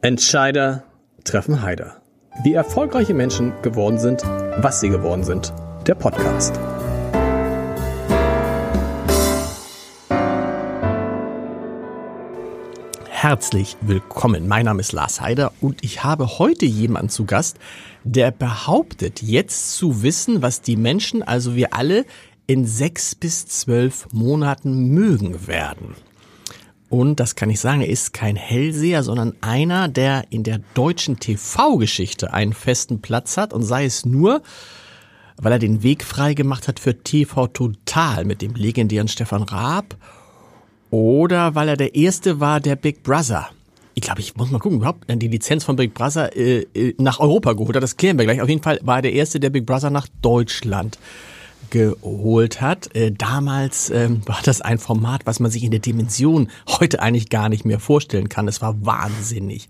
Entscheider treffen Heider. Wie erfolgreiche Menschen geworden sind, was sie geworden sind. Der Podcast. Herzlich willkommen. Mein Name ist Lars Heider und ich habe heute jemanden zu Gast, der behauptet, jetzt zu wissen, was die Menschen, also wir alle, in sechs bis zwölf Monaten mögen werden. Und das kann ich sagen, er ist kein Hellseher, sondern einer, der in der deutschen TV-Geschichte einen festen Platz hat und sei es nur, weil er den Weg frei gemacht hat für TV Total mit dem legendären Stefan Raab oder weil er der Erste war, der Big Brother ich glaube, ich muss mal gucken, überhaupt die Lizenz von Big Brother äh, äh, nach Europa geholt hat. Das klären wir gleich. Auf jeden Fall war er der Erste, der Big Brother nach Deutschland geholt hat. Äh, damals ähm, war das ein Format, was man sich in der Dimension heute eigentlich gar nicht mehr vorstellen kann. Es war wahnsinnig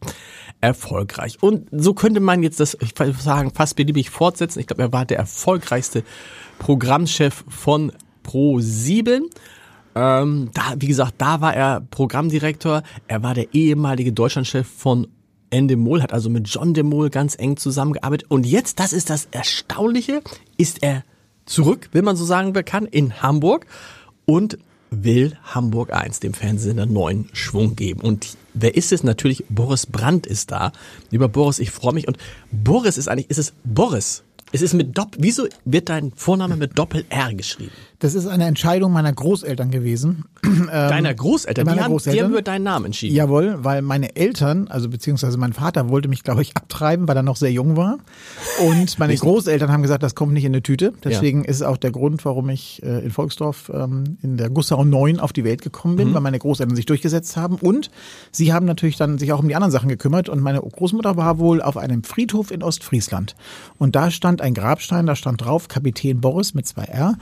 erfolgreich. Und so könnte man jetzt das, ich würde sagen, fast beliebig fortsetzen. Ich glaube, er war der erfolgreichste Programmchef von Pro7. Ähm, da, wie gesagt, da war er Programmdirektor. Er war der ehemalige Deutschlandchef von Endemol, hat also mit John de Mol ganz eng zusammengearbeitet. Und jetzt, das ist das Erstaunliche, ist er zurück, wenn man so sagen kann, in Hamburg und will Hamburg 1, dem Fernsehen, einen neuen Schwung geben. Und wer ist es? Natürlich Boris Brandt ist da. Lieber Boris, ich freue mich. Und Boris ist eigentlich, ist es Boris? Es ist mit Doppel, wieso wird dein Vorname mit Doppel-R geschrieben? Das ist eine Entscheidung meiner Großeltern gewesen. Deiner Großeltern? Meiner die haben, Großeltern? Die haben über deinen Namen entschieden. Jawohl, weil meine Eltern, also beziehungsweise mein Vater wollte mich, glaube ich, abtreiben, weil er noch sehr jung war. Und meine Großeltern haben gesagt, das kommt nicht in eine Tüte. Deswegen ja. ist es auch der Grund, warum ich äh, in Volksdorf ähm, in der Gussau 9 auf die Welt gekommen bin, mhm. weil meine Großeltern sich durchgesetzt haben. Und sie haben natürlich dann sich auch um die anderen Sachen gekümmert. Und meine Großmutter war wohl auf einem Friedhof in Ostfriesland. Und da stand ein Grabstein, da stand drauf Kapitän Boris mit zwei R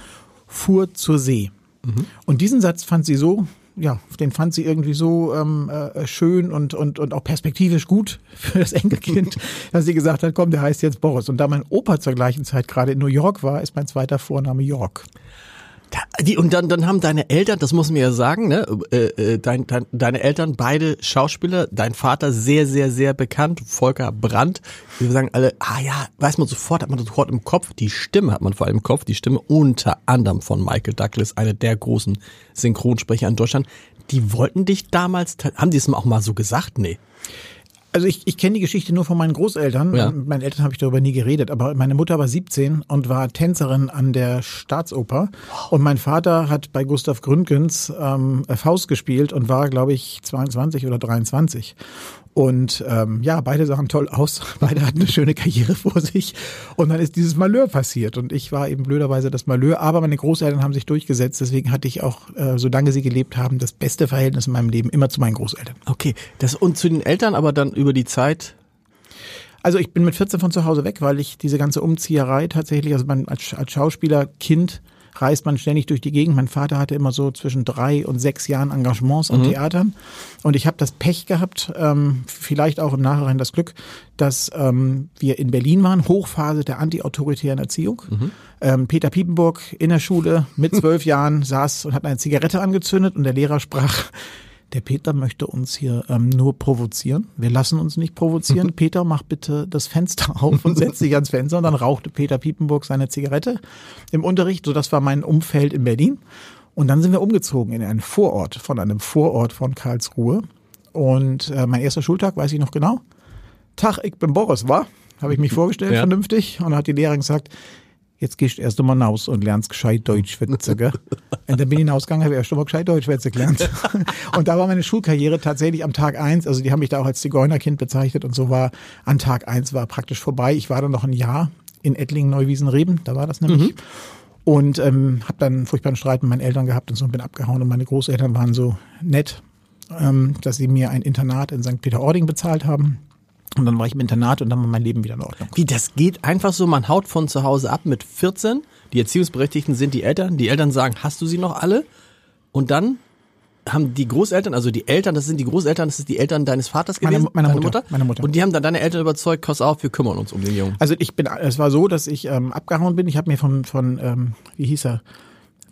fuhr zur See. Mhm. Und diesen Satz fand sie so, ja, den fand sie irgendwie so ähm, äh, schön und, und, und auch perspektivisch gut für das Enkelkind, dass sie gesagt hat, komm, der heißt jetzt Boris. Und da mein Opa zur gleichen Zeit gerade in New York war, ist mein zweiter Vorname York. Die, und dann, dann haben deine Eltern, das muss man ja sagen, ne, äh, äh, dein, dein, deine Eltern beide Schauspieler, dein Vater sehr, sehr, sehr bekannt, Volker Brandt. Wir sagen alle, ah ja, weiß man sofort, hat man sofort im Kopf, die Stimme hat man vor allem im Kopf, die Stimme unter anderem von Michael Douglas, einer der großen Synchronsprecher in Deutschland. Die wollten dich damals, haben die es auch mal so gesagt? Nee. Also ich, ich kenne die Geschichte nur von meinen Großeltern. Ja. Mit meinen Eltern habe ich darüber nie geredet, aber meine Mutter war 17 und war Tänzerin an der Staatsoper. Und mein Vater hat bei Gustav Gründgens ähm, Faust gespielt und war, glaube ich, 22 oder 23. Und ähm, ja, beide sahen toll aus. Beide hatten eine schöne Karriere vor sich. Und dann ist dieses Malheur passiert. Und ich war eben blöderweise das Malheur. Aber meine Großeltern haben sich durchgesetzt. Deswegen hatte ich auch, äh, solange sie gelebt haben, das beste Verhältnis in meinem Leben immer zu meinen Großeltern. Okay. Das, und zu den Eltern aber dann über die Zeit? Also ich bin mit 14 von zu Hause weg, weil ich diese ganze Umzieherei tatsächlich, also man als, als Schauspieler, Kind, reist man ständig durch die Gegend. Mein Vater hatte immer so zwischen drei und sechs Jahren Engagements an mhm. Theatern. Und ich habe das Pech gehabt, ähm, vielleicht auch im Nachhinein das Glück, dass ähm, wir in Berlin waren, Hochphase der antiautoritären Erziehung. Mhm. Ähm, Peter Piepenburg in der Schule mit zwölf Jahren saß und hat eine Zigarette angezündet und der Lehrer sprach, der Peter möchte uns hier ähm, nur provozieren. Wir lassen uns nicht provozieren. Peter, mach bitte das Fenster auf und setz dich ans Fenster. Und dann rauchte Peter Piepenburg seine Zigarette im Unterricht. So, das war mein Umfeld in Berlin. Und dann sind wir umgezogen in einen Vorort, von einem Vorort von Karlsruhe. Und äh, mein erster Schultag, weiß ich noch genau. Tag, ich bin Boris, war? Habe ich mich vorgestellt, ja. vernünftig. Und dann hat die Lehrerin gesagt, jetzt gehst du erst einmal raus und lernst gescheit Deutsch schwätzen, gell? Und dann bin ich hinausgegangen, habe erst einmal gescheit Deutsch schwätzen gelernt. Und da war meine Schulkarriere tatsächlich am Tag eins, also die haben mich da auch als Zigeunerkind bezeichnet und so war, an Tag eins war praktisch vorbei. Ich war dann noch ein Jahr in Ettlingen, Neuwiesen, Reben, da war das nämlich. Mhm. Und ähm, habe dann einen furchtbaren Streit mit meinen Eltern gehabt und so und bin abgehauen. Und meine Großeltern waren so nett, ähm, dass sie mir ein Internat in St. Peter-Ording bezahlt haben. Und dann war ich im Internat und dann war mein Leben wieder in Ordnung. Wie, das geht einfach so, man haut von zu Hause ab mit 14, die Erziehungsberechtigten sind die Eltern, die Eltern sagen, hast du sie noch alle? Und dann haben die Großeltern, also die Eltern, das sind die Großeltern, das ist die Eltern deines Vaters gewesen, meine, meine Mutter, Mutter, Meine Mutter. Und die haben dann deine Eltern überzeugt, pass auf, wir kümmern uns um den Jungen. Also ich bin, es war so, dass ich ähm, abgehauen bin. Ich habe mir von, von ähm, wie hieß er,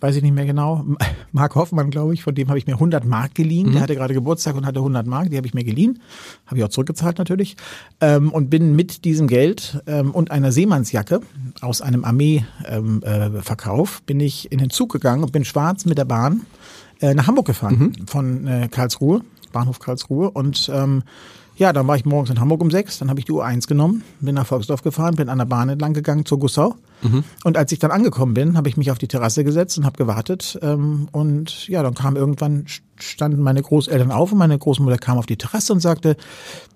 weiß ich nicht mehr genau. Mark Hoffmann, glaube ich, von dem habe ich mir 100 Mark geliehen. Mhm. Der hatte gerade Geburtstag und hatte 100 Mark, die habe ich mir geliehen. Habe ich auch zurückgezahlt natürlich. Ähm, und bin mit diesem Geld ähm, und einer Seemannsjacke aus einem Armeeverkauf ähm, äh, bin ich in den Zug gegangen und bin schwarz mit der Bahn äh, nach Hamburg gefahren mhm. von äh, Karlsruhe, Bahnhof Karlsruhe und ähm, ja, dann war ich morgens in Hamburg um sechs, dann habe ich die U1 genommen, bin nach Volksdorf gefahren, bin an der Bahn entlang gegangen zur Gussau. Mhm. Und als ich dann angekommen bin, habe ich mich auf die Terrasse gesetzt und habe gewartet. Ähm, und ja, dann kam irgendwann, standen meine Großeltern auf und meine Großmutter kam auf die Terrasse und sagte,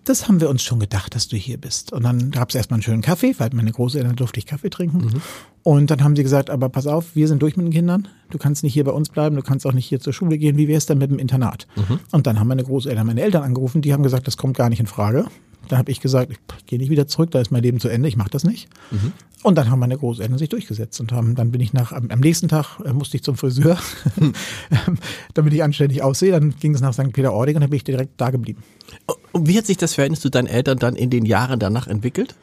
das haben wir uns schon gedacht, dass du hier bist. Und dann gab es erstmal einen schönen Kaffee, weil meine Großeltern durfte ich Kaffee trinken. Mhm. Und dann haben sie gesagt, aber pass auf, wir sind durch mit den Kindern. Du kannst nicht hier bei uns bleiben, du kannst auch nicht hier zur Schule gehen. Wie wär's denn mit dem Internat? Mhm. Und dann haben meine Großeltern meine Eltern angerufen, die haben gesagt, das kommt gar nicht in Frage. Dann habe ich gesagt, ich gehe nicht wieder zurück, da ist mein Leben zu Ende, ich mache das nicht. Mhm. Und dann haben meine Großeltern sich durchgesetzt und haben, dann bin ich nach, am, am nächsten Tag äh, musste ich zum Friseur, damit ich anständig aussehe. Dann ging es nach St. Peter-Ording und dann bin ich direkt da geblieben. Und wie hat sich das Verhältnis zu deinen Eltern dann in den Jahren danach entwickelt?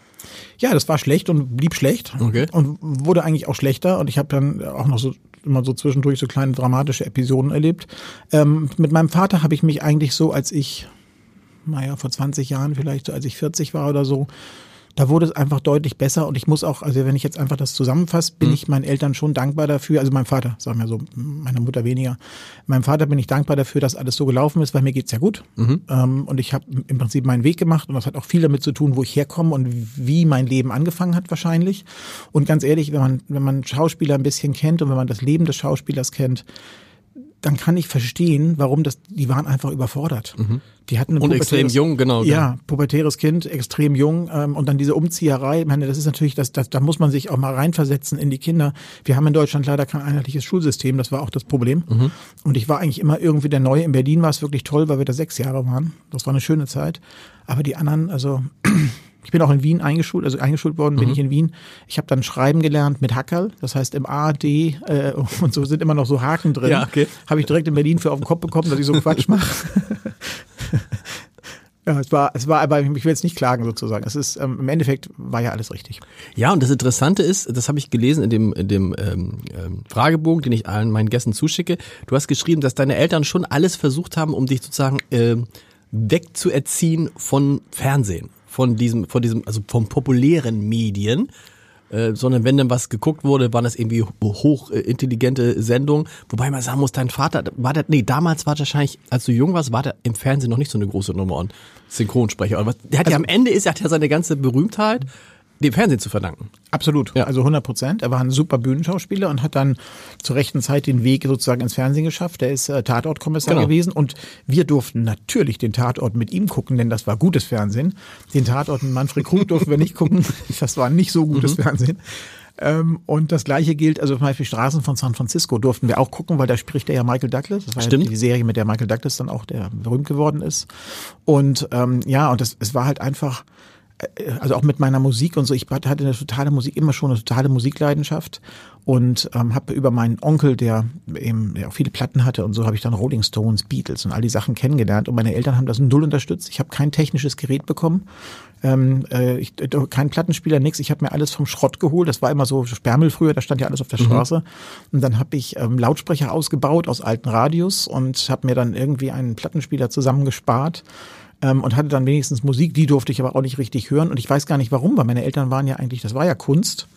Ja, das war schlecht und blieb schlecht okay. und wurde eigentlich auch schlechter. Und ich habe dann auch noch so immer so zwischendurch so kleine dramatische Episoden erlebt. Ähm, mit meinem Vater habe ich mich eigentlich so, als ich, naja, vor 20 Jahren vielleicht, so als ich 40 war oder so, da wurde es einfach deutlich besser und ich muss auch, also wenn ich jetzt einfach das zusammenfasse, bin mhm. ich meinen Eltern schon dankbar dafür, also meinem Vater, sagen wir so, meiner Mutter weniger. Meinem Vater bin ich dankbar dafür, dass alles so gelaufen ist, weil mir geht's ja gut. Mhm. Ähm, und ich habe im Prinzip meinen Weg gemacht und das hat auch viel damit zu tun, wo ich herkomme und wie mein Leben angefangen hat wahrscheinlich. Und ganz ehrlich, wenn man, wenn man Schauspieler ein bisschen kennt und wenn man das Leben des Schauspielers kennt, dann kann ich verstehen, warum das, die waren einfach überfordert. Mhm. Die hatten und extrem jung, genau. Ja, genau. pubertäres Kind, extrem jung ähm, und dann diese Umzieherei. Ich meine, das ist natürlich, das, das, da muss man sich auch mal reinversetzen in die Kinder. Wir haben in Deutschland leider kein einheitliches Schulsystem, das war auch das Problem. Mhm. Und ich war eigentlich immer irgendwie der Neue. In Berlin war es wirklich toll, weil wir da sechs Jahre waren. Das war eine schöne Zeit. Aber die anderen, also ich bin auch in Wien eingeschult, also eingeschult worden bin mhm. ich in Wien. Ich habe dann Schreiben gelernt mit Hackerl, das heißt im A, D äh, und so sind immer noch so Haken drin. Ja, okay. Habe ich direkt in Berlin für auf den Kopf bekommen, dass ich so Quatsch mache. Ja, es war, es war, aber ich will jetzt nicht klagen sozusagen. Es ist ähm, im Endeffekt war ja alles richtig. Ja, und das Interessante ist, das habe ich gelesen in dem, in dem ähm, ähm, Fragebogen, den ich allen meinen Gästen zuschicke. Du hast geschrieben, dass deine Eltern schon alles versucht haben, um dich sozusagen äh, wegzuerziehen von Fernsehen von diesem, von diesem, also vom populären Medien, äh, sondern wenn dann was geguckt wurde, waren das irgendwie hochintelligente Sendungen. Wobei man sagen muss, dein Vater, war der, nee, damals war wahrscheinlich, als du jung warst, war der im Fernsehen noch nicht so eine große Nummer und Synchronsprecher. der hat also, ja am Ende ist, er hat ja seine ganze Berühmtheit dem Fernsehen zu verdanken. Absolut, ja. also 100 Prozent. Er war ein super Bühnenschauspieler und hat dann zur rechten Zeit den Weg sozusagen ins Fernsehen geschafft. Er ist äh, Tatortkommissar genau. gewesen und wir durften natürlich den Tatort mit ihm gucken, denn das war gutes Fernsehen. Den Tatort mit Manfred Krug durften wir nicht gucken. Das war nicht so gutes mhm. Fernsehen. Ähm, und das gleiche gilt, also zum Beispiel Straßen von San Francisco durften wir auch gucken, weil da spricht er ja Michael Douglas. Das war Stimmt. Ja die Serie, mit der Michael Douglas dann auch der berühmt geworden ist. Und ähm, ja, und das, es war halt einfach also auch mit meiner Musik und so, ich hatte eine totale Musik, immer schon eine totale Musikleidenschaft und ähm, habe über meinen Onkel, der eben der auch viele Platten hatte und so, habe ich dann Rolling Stones, Beatles und all die Sachen kennengelernt und meine Eltern haben das null unterstützt. Ich habe kein technisches Gerät bekommen, ähm, äh, ich, äh, kein Plattenspieler, nix. Ich habe mir alles vom Schrott geholt. Das war immer so Sperrmüll früher, da stand ja alles auf der mhm. Straße. Und dann habe ich ähm, Lautsprecher ausgebaut aus alten Radios und habe mir dann irgendwie einen Plattenspieler zusammengespart ähm, und hatte dann wenigstens Musik, die durfte ich aber auch nicht richtig hören und ich weiß gar nicht warum, weil meine Eltern waren ja eigentlich, das war ja Kunst.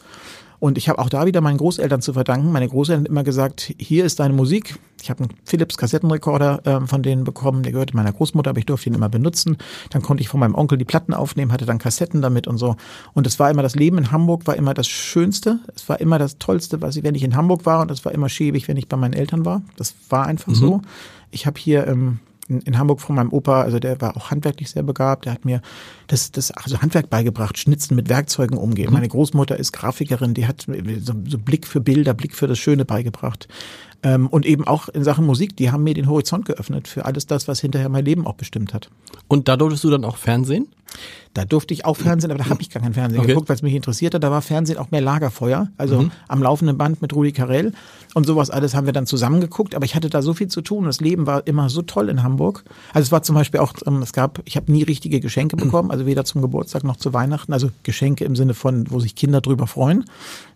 Und ich habe auch da wieder meinen Großeltern zu verdanken. Meine Großeltern haben immer gesagt, hier ist deine Musik. Ich habe einen Philips Kassettenrekorder äh, von denen bekommen, der gehörte meiner Großmutter, aber ich durfte ihn immer benutzen. Dann konnte ich von meinem Onkel die Platten aufnehmen, hatte dann Kassetten damit und so. Und es war immer das Leben in Hamburg war immer das Schönste. Es war immer das Tollste, was ich, wenn ich in Hamburg war und es war immer schäbig, wenn ich bei meinen Eltern war. Das war einfach mhm. so. Ich habe hier ähm, in, in Hamburg von meinem Opa, also der war auch handwerklich sehr begabt, der hat mir das, das also Handwerk beigebracht, Schnitzen mit Werkzeugen umgehen. Mhm. Meine Großmutter ist Grafikerin, die hat so, so Blick für Bilder, Blick für das Schöne beigebracht. Ähm, und eben auch in Sachen Musik, die haben mir den Horizont geöffnet für alles das, was hinterher mein Leben auch bestimmt hat. Und da durftest du dann auch Fernsehen? Da durfte ich auch Fernsehen, aber da habe ich gar kein Fernsehen Okay. geguckt, weil es mich interessierte. Da war Fernsehen auch mehr Lagerfeuer, also am laufenden Band mit Rudi Carell und sowas alles haben wir dann zusammen geguckt. Aber ich hatte da so viel zu tun. Das Leben war immer so toll in Hamburg. Also es war zum Beispiel auch, ähm, es gab, ich habe nie richtige Geschenke bekommen, also weder zum Geburtstag noch zu Weihnachten. Also Geschenke im Sinne von, wo sich Kinder drüber freuen.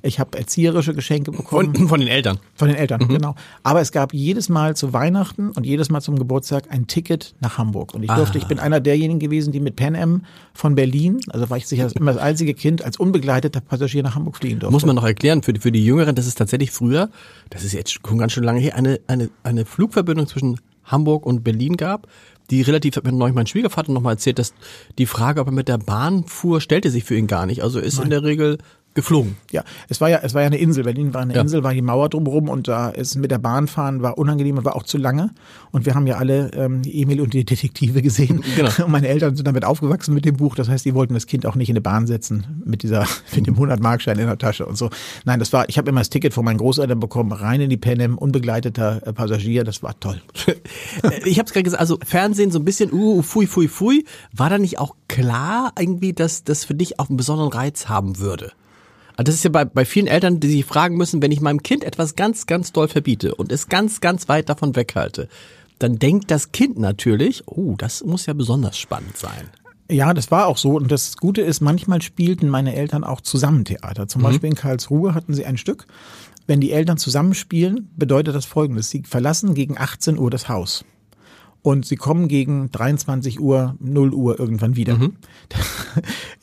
Ich habe erzieherische Geschenke bekommen. Von, von den Eltern. Von den Eltern, genau. Aber es gab jedes Mal zu Weihnachten und jedes Mal zum Geburtstag ein Ticket nach Hamburg. Und ich durfte, ich bin einer derjenigen gewesen, die mit Pan Am von Berlin, also war ich sicher immer das einzige Kind, als unbegleiteter Passagier nach Hamburg fliegen durfte. Muss man noch erklären, für die, für die Jüngeren, das ist tatsächlich früher, das ist jetzt schon ganz schön lange her, eine, eine, eine Flugverbindung zwischen Hamburg und Berlin gab, die relativ, hat mir neulich mein Schwiegervater nochmal erzählt, dass die Frage, ob er mit der Bahn fuhr, stellte sich für ihn gar nicht. Also ist in der Regel geflogen. Ja, es war ja, es war ja eine Insel. Berlin war eine Ja. Insel, war die Mauer drumherum und da ist mit der Bahn fahren war unangenehm und war auch zu lange. Und wir haben ja alle ähm, Emil und die Detektive gesehen. Genau. Und meine Eltern sind damit aufgewachsen mit dem Buch. Das heißt, die wollten das Kind auch nicht in eine Bahn setzen mit dieser, mit dem 100-Markschein in der Tasche und so. Nein, das war, ich habe immer das Ticket von meinen Großeltern bekommen, rein in die Panem, unbegleiteter äh, Passagier. Das war toll. Ich habe es gerade gesagt, also Fernsehen so ein bisschen, uh, fui, fui, fui. War da nicht auch klar irgendwie, dass das für dich auch einen besonderen Reiz haben würde? Also Das ist ja bei, bei vielen Eltern, die sich fragen müssen, wenn ich meinem Kind etwas ganz, ganz doll verbiete und es ganz, ganz weit davon weghalte, dann denkt das Kind natürlich, oh, das muss ja besonders spannend sein. Ja, das war auch so. Und das Gute ist, manchmal spielten meine Eltern auch zusammen Theater. Zum Beispiel in Karlsruhe hatten sie ein Stück. Wenn die Eltern zusammenspielen, bedeutet das Folgendes. Sie verlassen gegen 18 Uhr das Haus. Und sie kommen gegen 23 Uhr, 0 Uhr irgendwann wieder.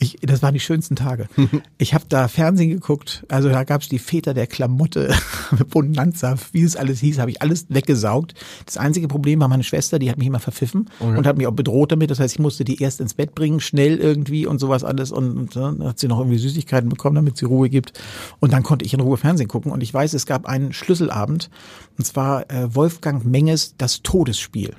Ich, das waren die schönsten Tage. Ich habe da Fernsehen geguckt. Also da gab's die Väter der Klamotte, Bonanza, wie es alles hieß, habe ich alles weggesaugt. Das einzige Problem war meine Schwester, die hat mich immer verpfiffen und hat mich auch bedroht damit. Das heißt, ich musste die erst ins Bett bringen, schnell irgendwie und sowas alles. Und, und dann hat sie noch irgendwie Süßigkeiten bekommen, damit sie Ruhe gibt. Und dann konnte ich in Ruhe Fernsehen gucken. Und ich weiß, es gab einen Schlüsselabend. Und zwar äh, Wolfgang Menges Das Todesspiel.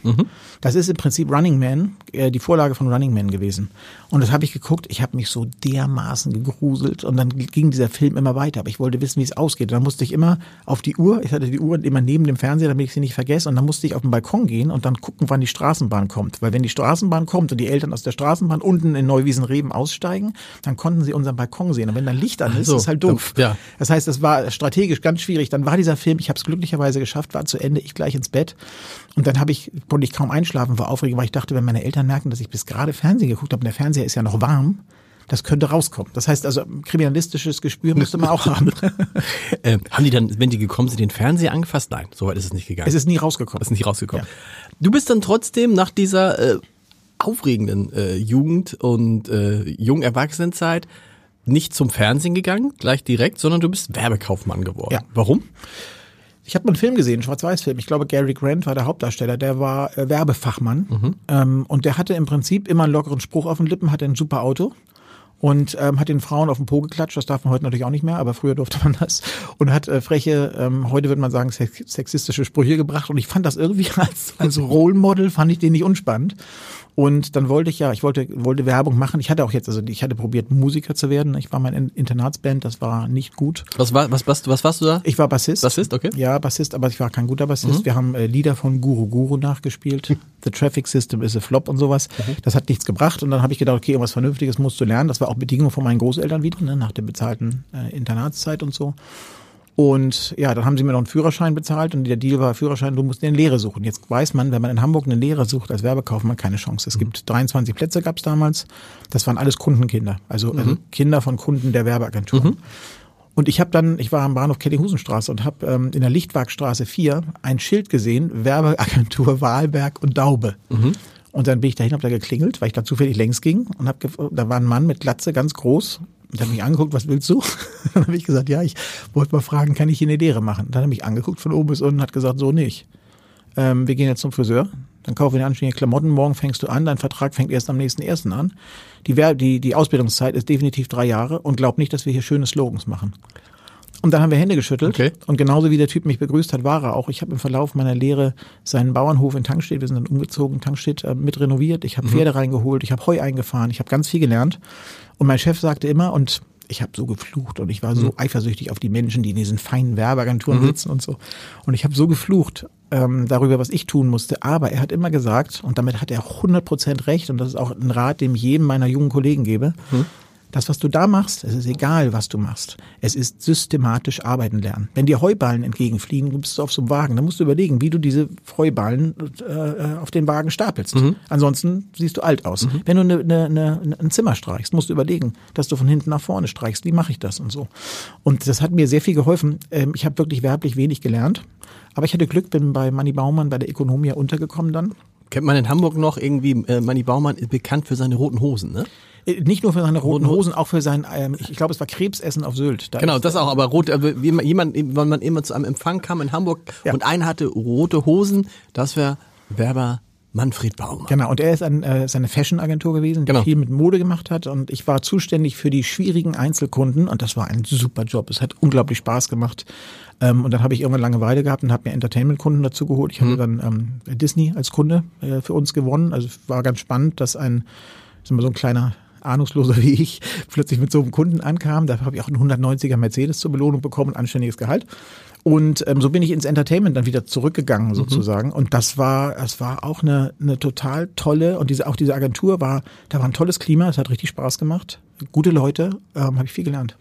Das ist im Prinzip Running Man, äh, die Vorlage von Running Man gewesen. Und das habe ich geguckt. Ich habe mich so dermaßen gegruselt. Und dann ging dieser Film immer weiter. Aber ich wollte wissen, wie es ausgeht. Und dann musste ich immer auf die Uhr. Ich hatte die Uhr immer neben dem Fernseher, damit ich sie nicht vergesse. Und dann musste ich auf den Balkon gehen und dann gucken, wann die Straßenbahn kommt. Weil wenn die Straßenbahn kommt und die Eltern aus der Straßenbahn unten in Neuwiesen-Reben aussteigen, dann konnten sie unseren Balkon sehen. Und wenn dann Licht an ist, so, ist halt doof. ja. Das heißt, es war strategisch ganz schwierig. Dann war dieser Film, ich habe es glücklicherweise geschafft, war zu Ende, ich gleich ins Bett. Und dann habe ich, konnte ich kaum einschlafen vor Aufregung, weil ich dachte, wenn meine Eltern merken, dass ich bis gerade Fernsehen geguckt habe und der Fernseher ist ja noch warm, das könnte rauskommen. Das heißt also, kriminalistisches Gespür müsste man auch haben. Äh, haben die dann, wenn die gekommen sind, den Fernseher angefasst? Nein, soweit ist es nicht gegangen. es ist nie rausgekommen. ist nicht rausgekommen. Du bist dann trotzdem nach dieser äh, aufregenden äh, Jugend- und äh, jungen Erwachsenenzeit nicht zum Fernsehen gegangen, gleich direkt, sondern du bist Werbekaufmann geworden. Ja. Warum? Ich habe mal einen Film gesehen, einen Schwarz-Weiß-Film. Ich glaube, Gary Grant war der Hauptdarsteller. Der war äh, Werbefachmann. Ähm, und der hatte im Prinzip immer einen lockeren Spruch auf den Lippen, hatte ein super Auto. Und ähm, hat den Frauen auf den Po geklatscht, das darf man heute natürlich auch nicht mehr, aber früher durfte man das. Und hat äh, freche, ähm, heute würde man sagen, sex sexistische Sprüche gebracht. Und ich fand das irgendwie als, als Role Model, fand ich den nicht unspannend. Und dann wollte ich ja, ich wollte, wollte Werbung machen. Ich hatte auch jetzt, also ich hatte probiert, Musiker zu werden. Ich war In- Internatsband, das war nicht gut. Was war, was, was, was warst du da? Ich war Bassist. Bassist, okay. Ja, Bassist, aber ich war kein guter Bassist. Wir haben äh, Lieder von Guru Guru nachgespielt. The Traffic System is a Flop und sowas. Das hat nichts gebracht. Und dann habe ich gedacht, okay, irgendwas Vernünftiges musst du lernen. Das war auch Bedingung von meinen Großeltern wieder, ne, nach der bezahlten äh, Internatszeit und so. Und ja, dann haben sie mir noch einen Führerschein bezahlt und der Deal war Führerschein, du musst eine Lehre suchen. Jetzt weiß man, wenn man in Hamburg eine Lehre sucht als Werbekaufmann, keine Chance. Es gibt 23 Plätze gab es damals. Das waren alles Kundenkinder, also, also Kinder von Kunden der Werbeagentur. Und ich habe dann, ich war am Bahnhof Kellinghusenstraße und habe ähm, in der Lichtwagstraße 4 ein Schild gesehen, Werbeagentur Wahlberg und Daube. Und dann bin ich dahin, habe da geklingelt, weil ich da zufällig längs ging und hab da war ein Mann mit Glatze, ganz groß. Und hat mich angeguckt, was willst du? dann habe ich gesagt, ja, ich wollte mal fragen, kann ich hier eine Lehre machen? Dann hat er mich angeguckt von oben bis unten und hat gesagt, so nicht. Ähm, wir gehen jetzt zum Friseur, dann kaufen wir anständige Klamotten, morgen fängst du an, dein Vertrag fängt erst am nächsten ersten an. Die, die, die Ausbildungszeit ist definitiv drei Jahre und glaub nicht, dass wir hier schöne Slogans machen. Und dann haben wir Hände geschüttelt. Okay. Und genauso wie der Typ mich begrüßt hat, war er auch. Ich habe im Verlauf meiner Lehre seinen Bauernhof in Tankstedt, wir sind dann umgezogen, Tankstedt äh, mit renoviert. Ich habe Pferde reingeholt, ich habe Heu eingefahren, ich habe ganz viel gelernt. Und mein Chef sagte immer, und ich habe so geflucht und ich war so mhm. eifersüchtig auf die Menschen, die in diesen feinen Werbeagenturen mhm. sitzen und so. Und ich habe so geflucht ähm, darüber, was ich tun musste. Aber er hat immer gesagt, und damit hat er 100% recht, und das ist auch ein Rat, den ich jedem meiner jungen Kollegen gebe, mhm. Das, was du da machst, es ist egal, was du machst. Es ist systematisch arbeiten lernen. Wenn dir Heuballen entgegenfliegen, du bist auf so einem Wagen, dann musst du überlegen, wie du diese Heuballen äh, auf den Wagen stapelst. Mhm. Ansonsten siehst du alt aus. Mhm. Wenn du ne, ne, ne, ein Zimmer streichst, musst du überlegen, dass du von hinten nach vorne streichst. Wie mache ich das und so? Und das hat mir sehr viel geholfen. Ähm, ich habe wirklich werblich wenig gelernt. Aber ich hatte Glück, bin bei Manny Baumann bei der Ökonomia untergekommen dann. Kennt man in Hamburg noch irgendwie, äh, Manny Baumann ist bekannt für seine roten Hosen, ne? Äh, nicht nur für seine roten Hosen, auch für sein, ähm, ich glaube, es war Krebsessen auf Sylt. Da genau, das auch, aber rot, äh, jemand, wenn man immer zu einem Empfang kam in Hamburg ja. und einer hatte rote Hosen, das wäre Werber Manfred Baumann. Genau, und er ist ein, äh, seine Fashion-Agentur gewesen, die genau. viel mit Mode gemacht hat. Und ich war zuständig für die schwierigen Einzelkunden und das war ein super Job. Es hat unglaublich Spaß gemacht. Ähm, und dann habe ich irgendwann Langeweile gehabt und habe mir Entertainment-Kunden dazu geholt. Ich hatte mhm. dann ähm, Disney als Kunde äh, für uns gewonnen. Also war ganz spannend, dass ein, so ein kleiner Ahnungsloser wie ich plötzlich mit so einem Kunden ankam. Da habe ich auch einen 190er Mercedes zur Belohnung bekommen, anständiges Gehalt. Und ähm, so bin ich ins Entertainment dann wieder zurückgegangen mhm. sozusagen. Mhm. Und das war, es war auch eine, eine total tolle und diese auch diese Agentur war, da war ein tolles Klima, es hat richtig Spaß gemacht, gute Leute, ähm, habe ich viel gelernt.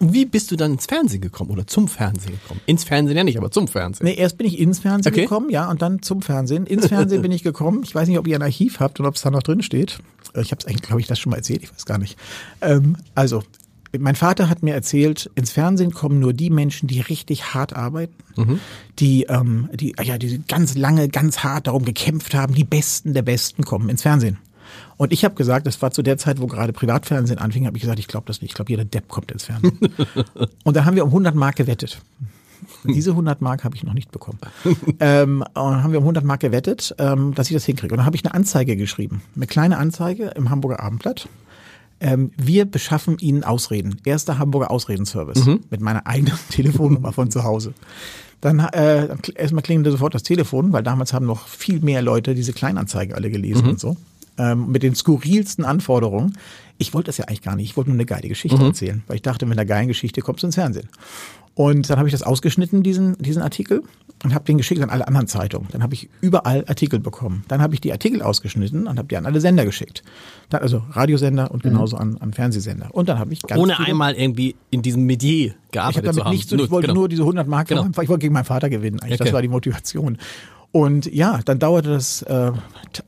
Wie bist du dann ins Fernsehen gekommen oder zum Fernsehen gekommen? Ins Fernsehen ja nicht, aber zum Fernsehen. Nee, erst bin ich ins Fernsehen okay. gekommen, ja, und dann zum Fernsehen. Ins Fernsehen bin ich gekommen. Ich weiß nicht, ob ihr ein Archiv habt und ob es da noch drin steht. Äh, ich habe es eigentlich, glaube ich, das schon mal erzählt, ich weiß gar nicht. Ähm, also, mein Vater hat mir erzählt, ins Fernsehen kommen nur die Menschen, die richtig hart arbeiten, mhm. die, ähm, die, ja, die ganz lange, ganz hart darum gekämpft haben, die Besten der Besten kommen ins Fernsehen. Und ich habe gesagt, das war zu der Zeit, wo gerade Privatfernsehen anfing, habe ich gesagt, ich glaube das nicht. Ich glaube, jeder Depp kommt ins Fernsehen. und da haben wir um 100 Mark gewettet. Diese 100 Mark habe ich noch nicht bekommen. ähm, und dann haben wir um 100 Mark gewettet, ähm, dass ich das hinkriege. Und dann habe ich eine Anzeige geschrieben. Eine kleine Anzeige im Hamburger Abendblatt. Ähm, wir beschaffen Ihnen Ausreden. Erster Hamburger Ausredenservice. Mhm. Mit meiner eigenen Telefonnummer von zu Hause. Dann äh, erstmal klingelte sofort das Telefon, weil damals haben noch viel mehr Leute diese Kleinanzeigen alle gelesen mhm. und so ähm, mit den skurrilsten Anforderungen. Ich wollte das ja eigentlich gar nicht. Ich wollte nur eine geile Geschichte mhm. erzählen, weil ich dachte, mit einer geilen Geschichte kommst du ins Fernsehen. Und dann habe ich das ausgeschnitten, diesen, diesen Artikel, und habe den geschickt an alle anderen Zeitungen. Dann habe ich überall Artikel bekommen. Dann habe ich die Artikel ausgeschnitten und habe die an alle Sender geschickt. Dann, also Radiosender und mhm. genauso mhm. an, an Fernsehsender. Und dann habe ich ganz Ohne einmal irgendwie in diesem Medier gearbeitet ich zu haben. Nichts, ich wollte genau. nur diese 100 Mark, genau. ich wollte gegen meinen Vater gewinnen. Eigentlich, okay. das war die Motivation. Und ja, dann dauerte das äh,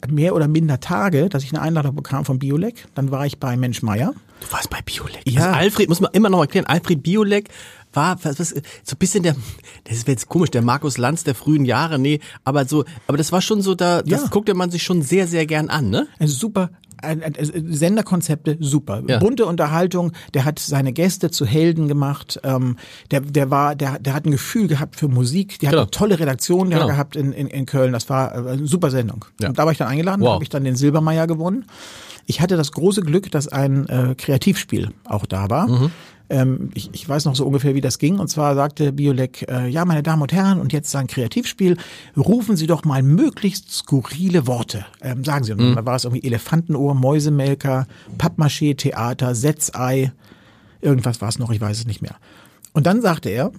mehr oder minder Tage, dass ich eine Einladung bekam von Biolek. Dann war ich bei Mensch Meier. Du warst bei Biolek. Ja. Also Alfred, muss man immer noch erklären, Alfred Biolek war was, was, so ein bisschen der, das ist jetzt komisch, der Markus Lanz der frühen Jahre, nee, aber so, aber das war schon so, da, das ja. guckte man sich schon sehr, sehr gern an, ne? Also super, Senderkonzepte super. Ja. Bunte Unterhaltung, der hat seine Gäste zu Helden gemacht, ähm, der, der war, der, der hat ein Gefühl gehabt für Musik, hat genau. eine tolle Redaktion genau. gehabt in, in, in Köln, das war äh, eine super Sendung. Ja. Und da war ich dann eingeladen, wow. da habe ich dann den Silbermeier gewonnen. Ich hatte das große Glück, dass ein äh, Kreativspiel auch da war. Mhm. Ähm, ich, ich weiß noch so ungefähr, wie das ging. Und zwar sagte Biolek, äh, ja, meine Damen und Herren, und jetzt ein Kreativspiel, rufen Sie doch mal möglichst skurrile Worte. Ähm, sagen Sie. Mhm. da war es irgendwie Elefantenohr, Mäusemelker, Pappmaché, Theater, Setzei, irgendwas war es noch, ich weiß es nicht mehr. Und dann sagte er,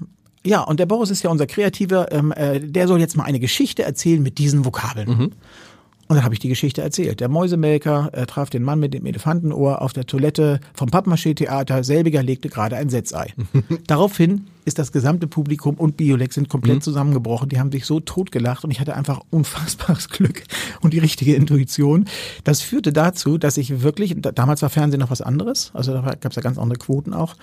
ja, und der Boris ist ja unser Kreativer, ähm, äh, der soll jetzt mal eine Geschichte erzählen mit diesen Vokabeln. Mhm. Und dann habe ich die Geschichte erzählt. Der Mäusemelker äh, traf den Mann mit dem Elefantenohr auf der Toilette vom Pappmaché-Theater. Selbiger legte gerade ein Setzei. Daraufhin ist das gesamte Publikum und Biolex sind komplett mhm. zusammengebrochen. Die haben sich so totgelacht und ich hatte einfach unfassbares Glück und die richtige Intuition. Das führte dazu, dass ich wirklich, damals war Fernsehen noch was anderes, also da gab es ja ganz andere Quoten auch.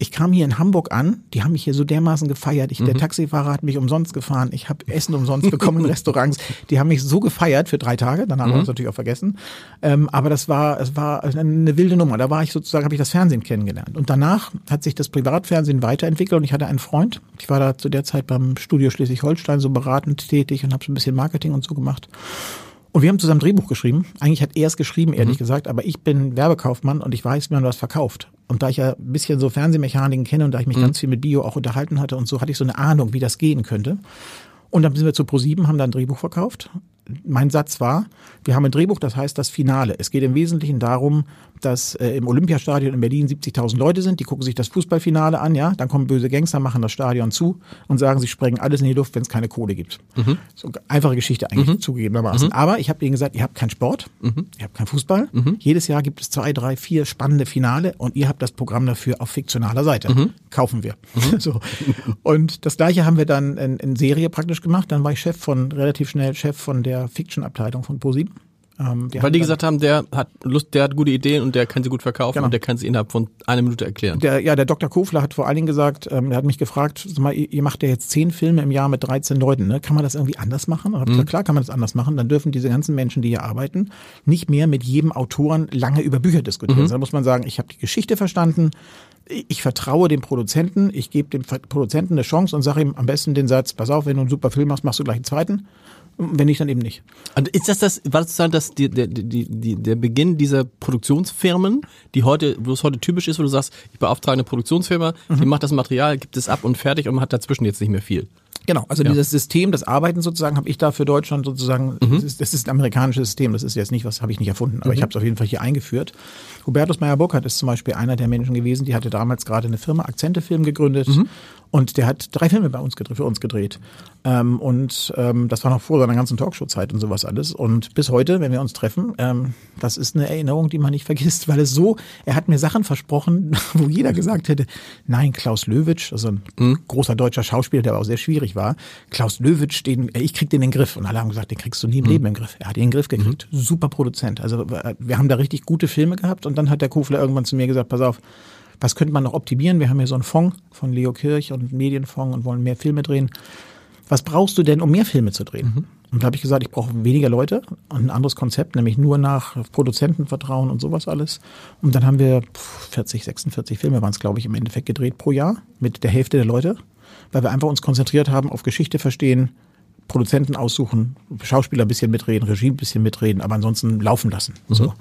Ich kam hier in Hamburg an, die haben mich hier so dermaßen gefeiert. Ich, mhm. Der Taxifahrer hat mich umsonst gefahren, ich habe Essen umsonst bekommen in Restaurants. Die haben mich so gefeiert für drei Tage, danach mhm. haben wir uns natürlich auch vergessen. Ähm, aber das war, es war eine wilde Nummer. Da war ich sozusagen, habe ich das Fernsehen kennengelernt. Und danach hat sich das Privatfernsehen weiterentwickelt und ich hatte hatte einen Freund. Ich war da zu der Zeit beim Studio Schleswig-Holstein so beratend tätig und habe so ein bisschen Marketing und so gemacht. Und wir haben zusammen Drehbuch geschrieben. Eigentlich hat er es geschrieben, ehrlich mhm. gesagt, aber ich bin Werbekaufmann und ich weiß, wie man was verkauft. Und da ich ja ein bisschen so Fernsehmechaniken kenne und da ich mich mhm. ganz viel mit Bio auch unterhalten hatte und so, hatte ich so eine Ahnung, wie das gehen könnte. Und dann sind wir zu Pro7, haben dann ein Drehbuch verkauft. Mein Satz war, wir haben ein Drehbuch, das heißt das Finale. Es geht im Wesentlichen darum, dass äh, im Olympiastadion in Berlin 70.000 Leute sind, die gucken sich das Fußballfinale an, ja, dann kommen böse Gangster, machen das Stadion zu und sagen, sie sprengen alles in die Luft, wenn es keine Kohle gibt. Mhm. So einfache Geschichte eigentlich zugegebenermaßen. Aber ich habe ihnen gesagt, ihr habt keinen Sport, Mhm. ihr habt keinen Fußball. Jedes Jahr gibt es zwei, drei, vier spannende Finale und ihr habt das Programm dafür auf fiktionaler Seite. Mhm. Kaufen wir. so. Und das gleiche haben wir dann in, in Serie praktisch gemacht. Dann war ich Chef von, relativ schnell Chef von der Fiction-Abteilung von ProSieben. Ähm, Weil die dann- gesagt haben, der hat Lust, der hat gute Ideen und der kann sie gut verkaufen Genau. und der kann sie innerhalb von einer Minute erklären. Der, ja, der Dr. Kofler hat vor allen Dingen gesagt, ähm, der hat mich gefragt, sag mal, ihr macht ja jetzt zehn Filme im Jahr mit 13 Leuten, ne? Kann man das irgendwie anders machen? Ich gesagt, klar kann man das anders machen. Dann dürfen diese ganzen Menschen, die hier arbeiten, nicht mehr mit jedem Autoren lange über Bücher diskutieren. Sondern muss man sagen, ich habe die Geschichte verstanden, ich vertraue dem Produzenten, ich gebe dem Produzenten eine Chance und sage ihm am besten den Satz, pass auf, wenn du einen super Film machst, machst du gleich einen zweiten. Wenn nicht, dann eben nicht. Und ist das das, war das sozusagen das, die, der, die, die, der Beginn dieser Produktionsfirmen, die heute, wo es heute typisch ist, wo du sagst, ich beauftrage eine Produktionsfirma, die macht das Material, gibt es ab und fertig und man hat dazwischen jetzt nicht mehr viel. Genau, also Ja. dieses System, das Arbeiten sozusagen, habe ich da für Deutschland sozusagen, das, ist, das ist ein amerikanisches System, das ist jetzt nicht, was habe ich nicht erfunden, aber ich habe es auf jeden Fall hier eingeführt. Hubertus Meyer-Burkhardt ist zum Beispiel einer der Menschen gewesen, die hatte damals gerade eine Firma, Akzente Film gegründet und der hat drei Filme bei uns gedreht, für uns gedreht. Ähm, und ähm, das war noch vor seiner ganzen Talkshow-Zeit und sowas alles. Und bis heute, wenn wir uns treffen, ähm, das ist eine Erinnerung, die man nicht vergisst, weil es so, er hat mir Sachen versprochen, wo jeder gesagt hätte, nein, Klaus Löwitsch, also ein großer deutscher Schauspieler, der aber auch sehr schwierig war, Klaus Löwitsch, den, äh, ich krieg den in den Griff. Und alle haben gesagt, den kriegst du nie im Leben im Griff. Er hat ihn in den Griff gekriegt. Super Produzent. Also äh, wir haben da richtig gute Filme gehabt und dann hat der Kofler irgendwann zu mir gesagt, pass auf, was könnte man noch optimieren? Wir haben hier so einen Fonds von Leo Kirch und einen Medienfonds und wollen mehr Filme drehen. Was brauchst du denn, um mehr Filme zu drehen? Und da habe ich gesagt, ich brauche weniger Leute und ein anderes Konzept, nämlich nur nach Produzentenvertrauen und sowas alles. Und dann haben wir pff, 40, 46 Filme waren es, glaube ich, im Endeffekt gedreht pro Jahr mit der Hälfte der Leute, weil wir einfach uns konzentriert haben auf Geschichte verstehen, Produzenten aussuchen, Schauspieler ein bisschen mitreden, Regie ein bisschen mitreden, aber ansonsten laufen lassen. So.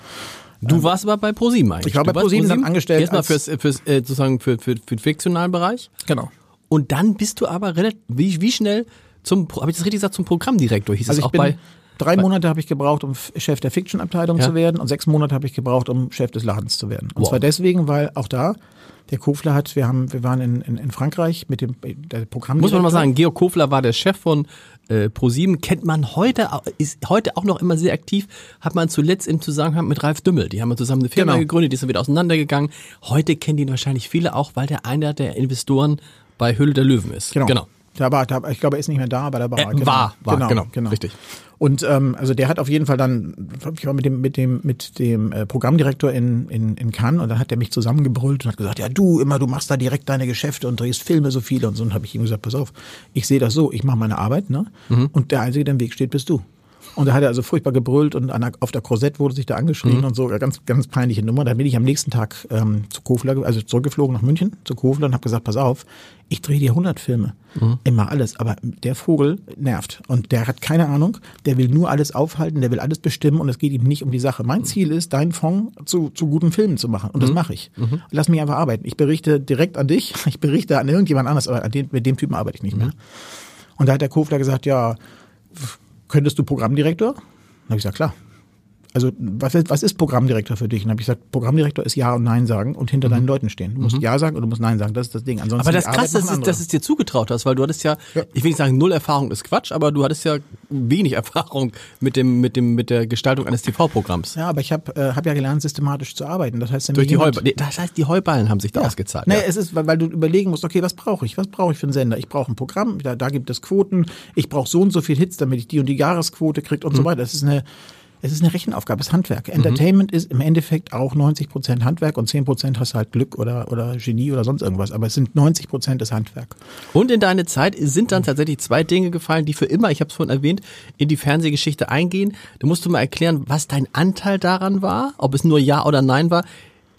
Du warst aber bei ProSieben eigentlich. Ich war bei ProSieben dann angestellt Erstmal fürs, fürs äh, sozusagen für, für, für den fiktionalen Bereich. Genau. Und dann bist du aber relativ, wie, wie schnell zum, habe ich das richtig gesagt, zum Programmdirektor hieß Also es ich auch bin bei. drei Monate habe ich gebraucht, um Chef der Fiction-Abteilung Ja. zu werden und sechs Monate habe ich gebraucht, um Chef des Ladens zu werden. Und Wow. zwar deswegen, weil auch da der Kofler hat, wir haben, wir waren in, in, in Frankreich mit dem der Programm. Muss man mal sagen, Georg Kofler war der Chef von äh, ProSieben, kennt man heute, ist heute auch noch immer sehr aktiv, hat man zuletzt im Zusammenhang mit Ralf Dümmel, die haben zusammen eine Firma Genau. gegründet, die ist dann wieder auseinandergegangen. Heute kennen ihn wahrscheinlich viele auch, weil der einer der Investoren bei Höhle der Löwen ist. Genau. genau. Da war, da, ich glaube, er ist nicht mehr da, aber da war Äh, er. Genau. war, war, genau, genau, genau. richtig. Und ähm, also der hat auf jeden Fall dann, ich war mit dem mit dem mit dem äh, Programmdirektor in, in in Cannes und dann hat er mich zusammengebrüllt und hat gesagt, ja du immer, du machst da direkt deine Geschäfte und drehst Filme so viele und so. Und habe ich ihm gesagt, pass auf, ich sehe das so, ich mache meine Arbeit, ne? Mhm. Und der einzige, der im Weg steht, bist du. Und da hat er also furchtbar gebrüllt und an auf der Korsett wurde sich da angeschrien Mhm. und so, ganz, ganz peinliche Nummer. Dann bin ich am nächsten Tag ähm, zu Kofler, also zurückgeflogen nach München zu Kofler und habe gesagt, pass auf, ich drehe dir 100 Filme, Mhm. immer alles, aber der Vogel nervt und der hat keine Ahnung, der will nur alles aufhalten, der will alles bestimmen und es geht ihm nicht um die Sache. Mein Ziel ist, deinen Fonds zu, zu guten Filmen zu machen und Mhm. das mache ich. Lass mich einfach arbeiten. Ich berichte direkt an dich, ich berichte an irgendjemand anders, aber an den, mit dem Typen arbeite ich nicht mehr. Mhm. Und da hat der Kofler gesagt, ja, könntest du Programmdirektor? Dann habe ich gesagt, klar. Also was, ist- was ist Programmdirektor für dich? Und dann habe ich gesagt, Programmdirektor ist Ja und Nein sagen und hinter deinen Leuten stehen. Du musst Ja sagen und du musst Nein sagen. Das ist das Ding. Ansonsten Mhm. Aber das krasse ist, dass es dir zugetraut hast, weil du hattest ja, Ja. ich will nicht sagen, null Erfahrung ist Quatsch, aber du hattest ja wenig Erfahrung mit dem, mit dem, mit der Gestaltung eines TV-Programms. ja, aber ich habe äh, hab ja gelernt, systematisch zu arbeiten. Das heißt, Durch die Heuballen. Das heißt, die Heuballen haben sich da ausgezahlt. Nee, ja. es ist, weil, weil du überlegen musst, okay, was brauche ich? Was brauche ich für einen Sender? Ich brauche ein Programm, da, da gibt es Quoten, ich brauche so und so viel Hits, damit ich die und die Jahresquote kriege und Mhm. so weiter. Das ist eine, es ist eine Rechenaufgabe, es ist Handwerk. Entertainment ist im Endeffekt auch 90 Prozent Handwerk und 10 Prozent hast du halt Glück oder, oder Genie oder sonst irgendwas. Aber es sind 90 Prozent des Handwerk. Und in deine Zeit sind dann tatsächlich zwei Dinge gefallen, die für immer, ich habe es vorhin erwähnt, in die Fernsehgeschichte eingehen. Da musst du mal erklären, was dein Anteil daran war, ob es nur Ja oder Nein war.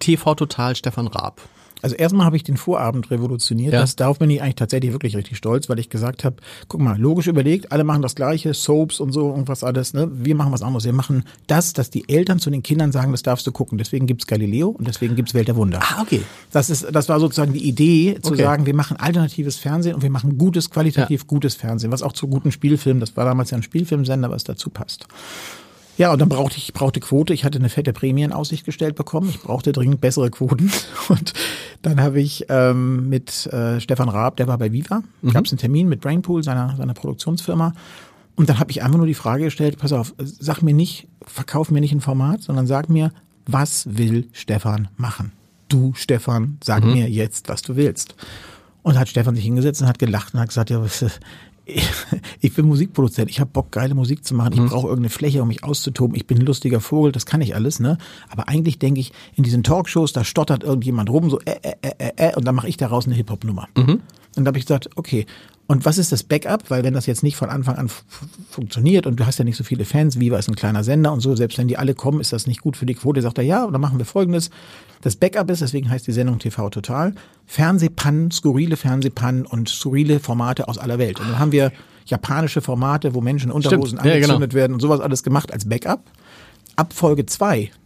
TV Total Stefan Raab. Also erstmal habe ich den Vorabend revolutioniert. Ja. Das, darauf bin ich eigentlich tatsächlich wirklich richtig stolz, weil ich gesagt habe, guck mal, logisch überlegt, alle machen das Gleiche, Soaps und so und was alles. Ne? Wir machen was anderes. Wir machen das, dass die Eltern zu den Kindern sagen, das darfst du gucken. Deswegen gibt's Galileo und deswegen gibt's Welt der Wunder. Ah, okay. Das, ist, das war sozusagen die Idee, zu Okay. sagen, wir machen alternatives Fernsehen und wir machen gutes, qualitativ gutes Fernsehen, was auch zu guten Spielfilmen, das war damals ja ein Spielfilmsender, was dazu passt. Ja, und dann brauchte ich, brauchte Quote. Ich hatte eine fette Prämie in Aussicht gestellt bekommen. Ich brauchte dringend bessere Quoten. Und dann habe ich ähm, mit äh, Stefan Raab, der war bei Viva, mhm. gab es einen Termin mit Brainpool, seiner, seiner Produktionsfirma. Und dann habe ich einfach nur die Frage gestellt, pass auf, sag mir nicht, verkauf mir nicht ein Format, sondern sag mir, was will Stefan machen? Du, Stefan, sag mhm. mir jetzt, was du willst. Und hat Stefan sich hingesetzt und hat gelacht und hat gesagt, ja, ich bin Musikproduzent, ich habe Bock, geile Musik zu machen, ich mhm. brauche irgendeine Fläche, um mich auszutoben, ich bin ein lustiger Vogel, das kann ich alles, ne? Aber eigentlich denke ich, in diesen Talkshows, da stottert irgendjemand rum, so äh, äh, äh, äh, und dann mache ich daraus eine Hip-Hop-Nummer. Mhm. Und da habe ich gesagt, okay, und was ist das Backup? Weil wenn das jetzt nicht von Anfang an funktioniert und du hast ja nicht so viele Fans, Viva ist ein kleiner Sender und so, selbst wenn die alle kommen, ist das nicht gut für die Quote. Sagt er, ja, und dann machen wir folgendes. Das Backup ist, deswegen heißt die Sendung TV Total, Fernsehpannen, skurrile Fernsehpannen und skurrile Formate aus aller Welt. Und dann haben wir japanische Formate, wo Menschen Unterhosen Stimmt. angezündet ja, genau. werden und sowas alles gemacht als Backup. Ab Folge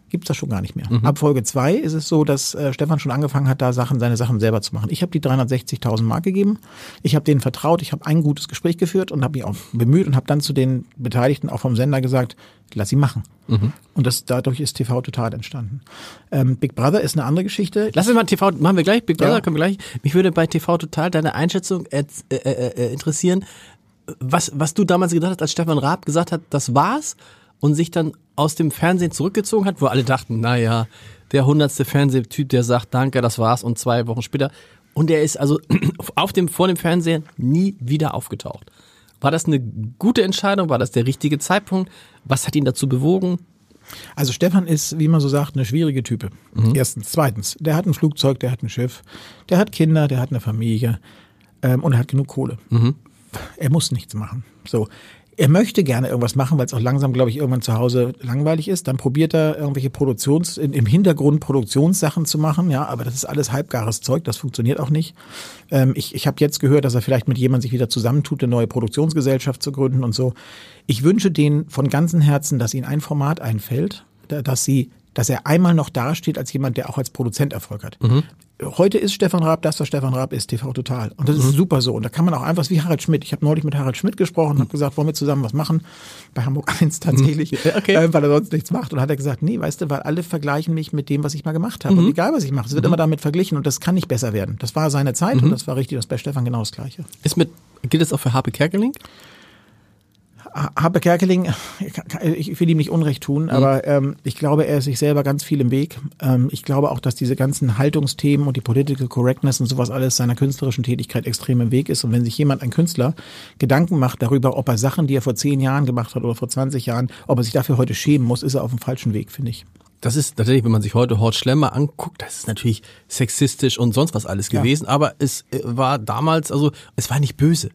zwei gibt's das schon gar nicht mehr. Mhm. Ab Folge zwei ist es so, dass äh, Stefan schon angefangen hat, da Sachen, seine Sachen selber zu machen. Ich habe die 360.000 Mark gegeben. Ich habe denen vertraut. Ich habe ein gutes Gespräch geführt und habe mich auch bemüht und habe dann zu den Beteiligten auch vom Sender gesagt, lass sie machen. Mhm. Und das dadurch ist TV total entstanden. Ähm, Big Brother ist eine andere Geschichte. Lass uns mal TV machen wir gleich. Big Brother ja. können wir gleich. Mich würde bei TV total deine Einschätzung äh, äh, äh, interessieren. Was was du damals gedacht hast, als Stefan Raab gesagt hat, das war's und sich dann aus dem Fernsehen zurückgezogen hat, wo alle dachten, naja, der hundertste Fernsehtyp, der sagt, danke, das war's und zwei Wochen später. Und er ist also auf dem, vor dem Fernsehen nie wieder aufgetaucht. War das eine gute Entscheidung? War das der richtige Zeitpunkt? Was hat ihn dazu bewogen? Also Stefan ist, wie man so sagt, eine schwierige Type. Mhm. Erstens. Zweitens, der hat ein Flugzeug, der hat ein Schiff, der hat Kinder, der hat eine Familie ähm, und er hat genug Kohle. Mhm. Er muss nichts machen. So, er möchte gerne irgendwas machen, weil es auch langsam, glaube ich, irgendwann zu Hause langweilig ist. Dann probiert er irgendwelche Produktions, im Hintergrund Produktionssachen zu machen, ja, aber das ist alles halbgares Zeug, das funktioniert auch nicht. Ähm, ich ich habe jetzt gehört, dass er vielleicht mit jemandem sich wieder zusammentut, eine neue Produktionsgesellschaft zu gründen und so. Ich wünsche denen von ganzem Herzen, dass ihnen ein Format einfällt, dass sie dass er einmal noch dasteht als jemand, der auch als Produzent Erfolg hat. Mhm heute ist Stefan Raab das, was Stefan Raab ist, TV Total. Und das mhm. ist super so. Und da kann man auch einfach, wie Harald Schmidt. Ich habe neulich mit Harald Schmidt gesprochen und mhm. habe gesagt, wollen wir zusammen was machen? Bei Hamburg 1 tatsächlich, mhm. okay. äh, weil er sonst nichts macht. Und hat er gesagt, nee, weißt du, weil alle vergleichen mich mit dem, was ich mal gemacht habe. Mhm. Und egal, was ich mache, es wird mhm. immer damit verglichen und das kann nicht besser werden. Das war seine Zeit und mhm. das war richtig. Das bei Stefan genau das Gleiche. Ist mit, gilt das auch für Harpe Kerkeling? Habe Kerkeling, ich will ihm nicht Unrecht tun, mhm. aber ähm, ich glaube, er ist sich selber ganz viel im Weg. Ähm, ich glaube auch, dass diese ganzen Haltungsthemen und die Political Correctness und sowas alles seiner künstlerischen Tätigkeit extrem im Weg ist. Und wenn sich jemand, ein Künstler, Gedanken macht darüber, ob er Sachen, die er vor zehn Jahren gemacht hat oder vor 20 Jahren, ob er sich dafür heute schämen muss, ist er auf dem falschen Weg, finde ich. Das ist tatsächlich, wenn man sich heute Hort Schlemmer anguckt, das ist natürlich sexistisch und sonst was alles gewesen, ja. aber es äh, war damals, also es war nicht böse.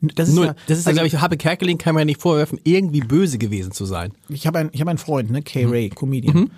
Das ist Null. ja, das ist ja, also, glaube ich, Habe Kerkeling kann man ja nicht vorwerfen, irgendwie böse gewesen zu sein. Ich habe einen, ich hab einen Freund, ne, Kay mhm. Ray, Comedian. Mhm.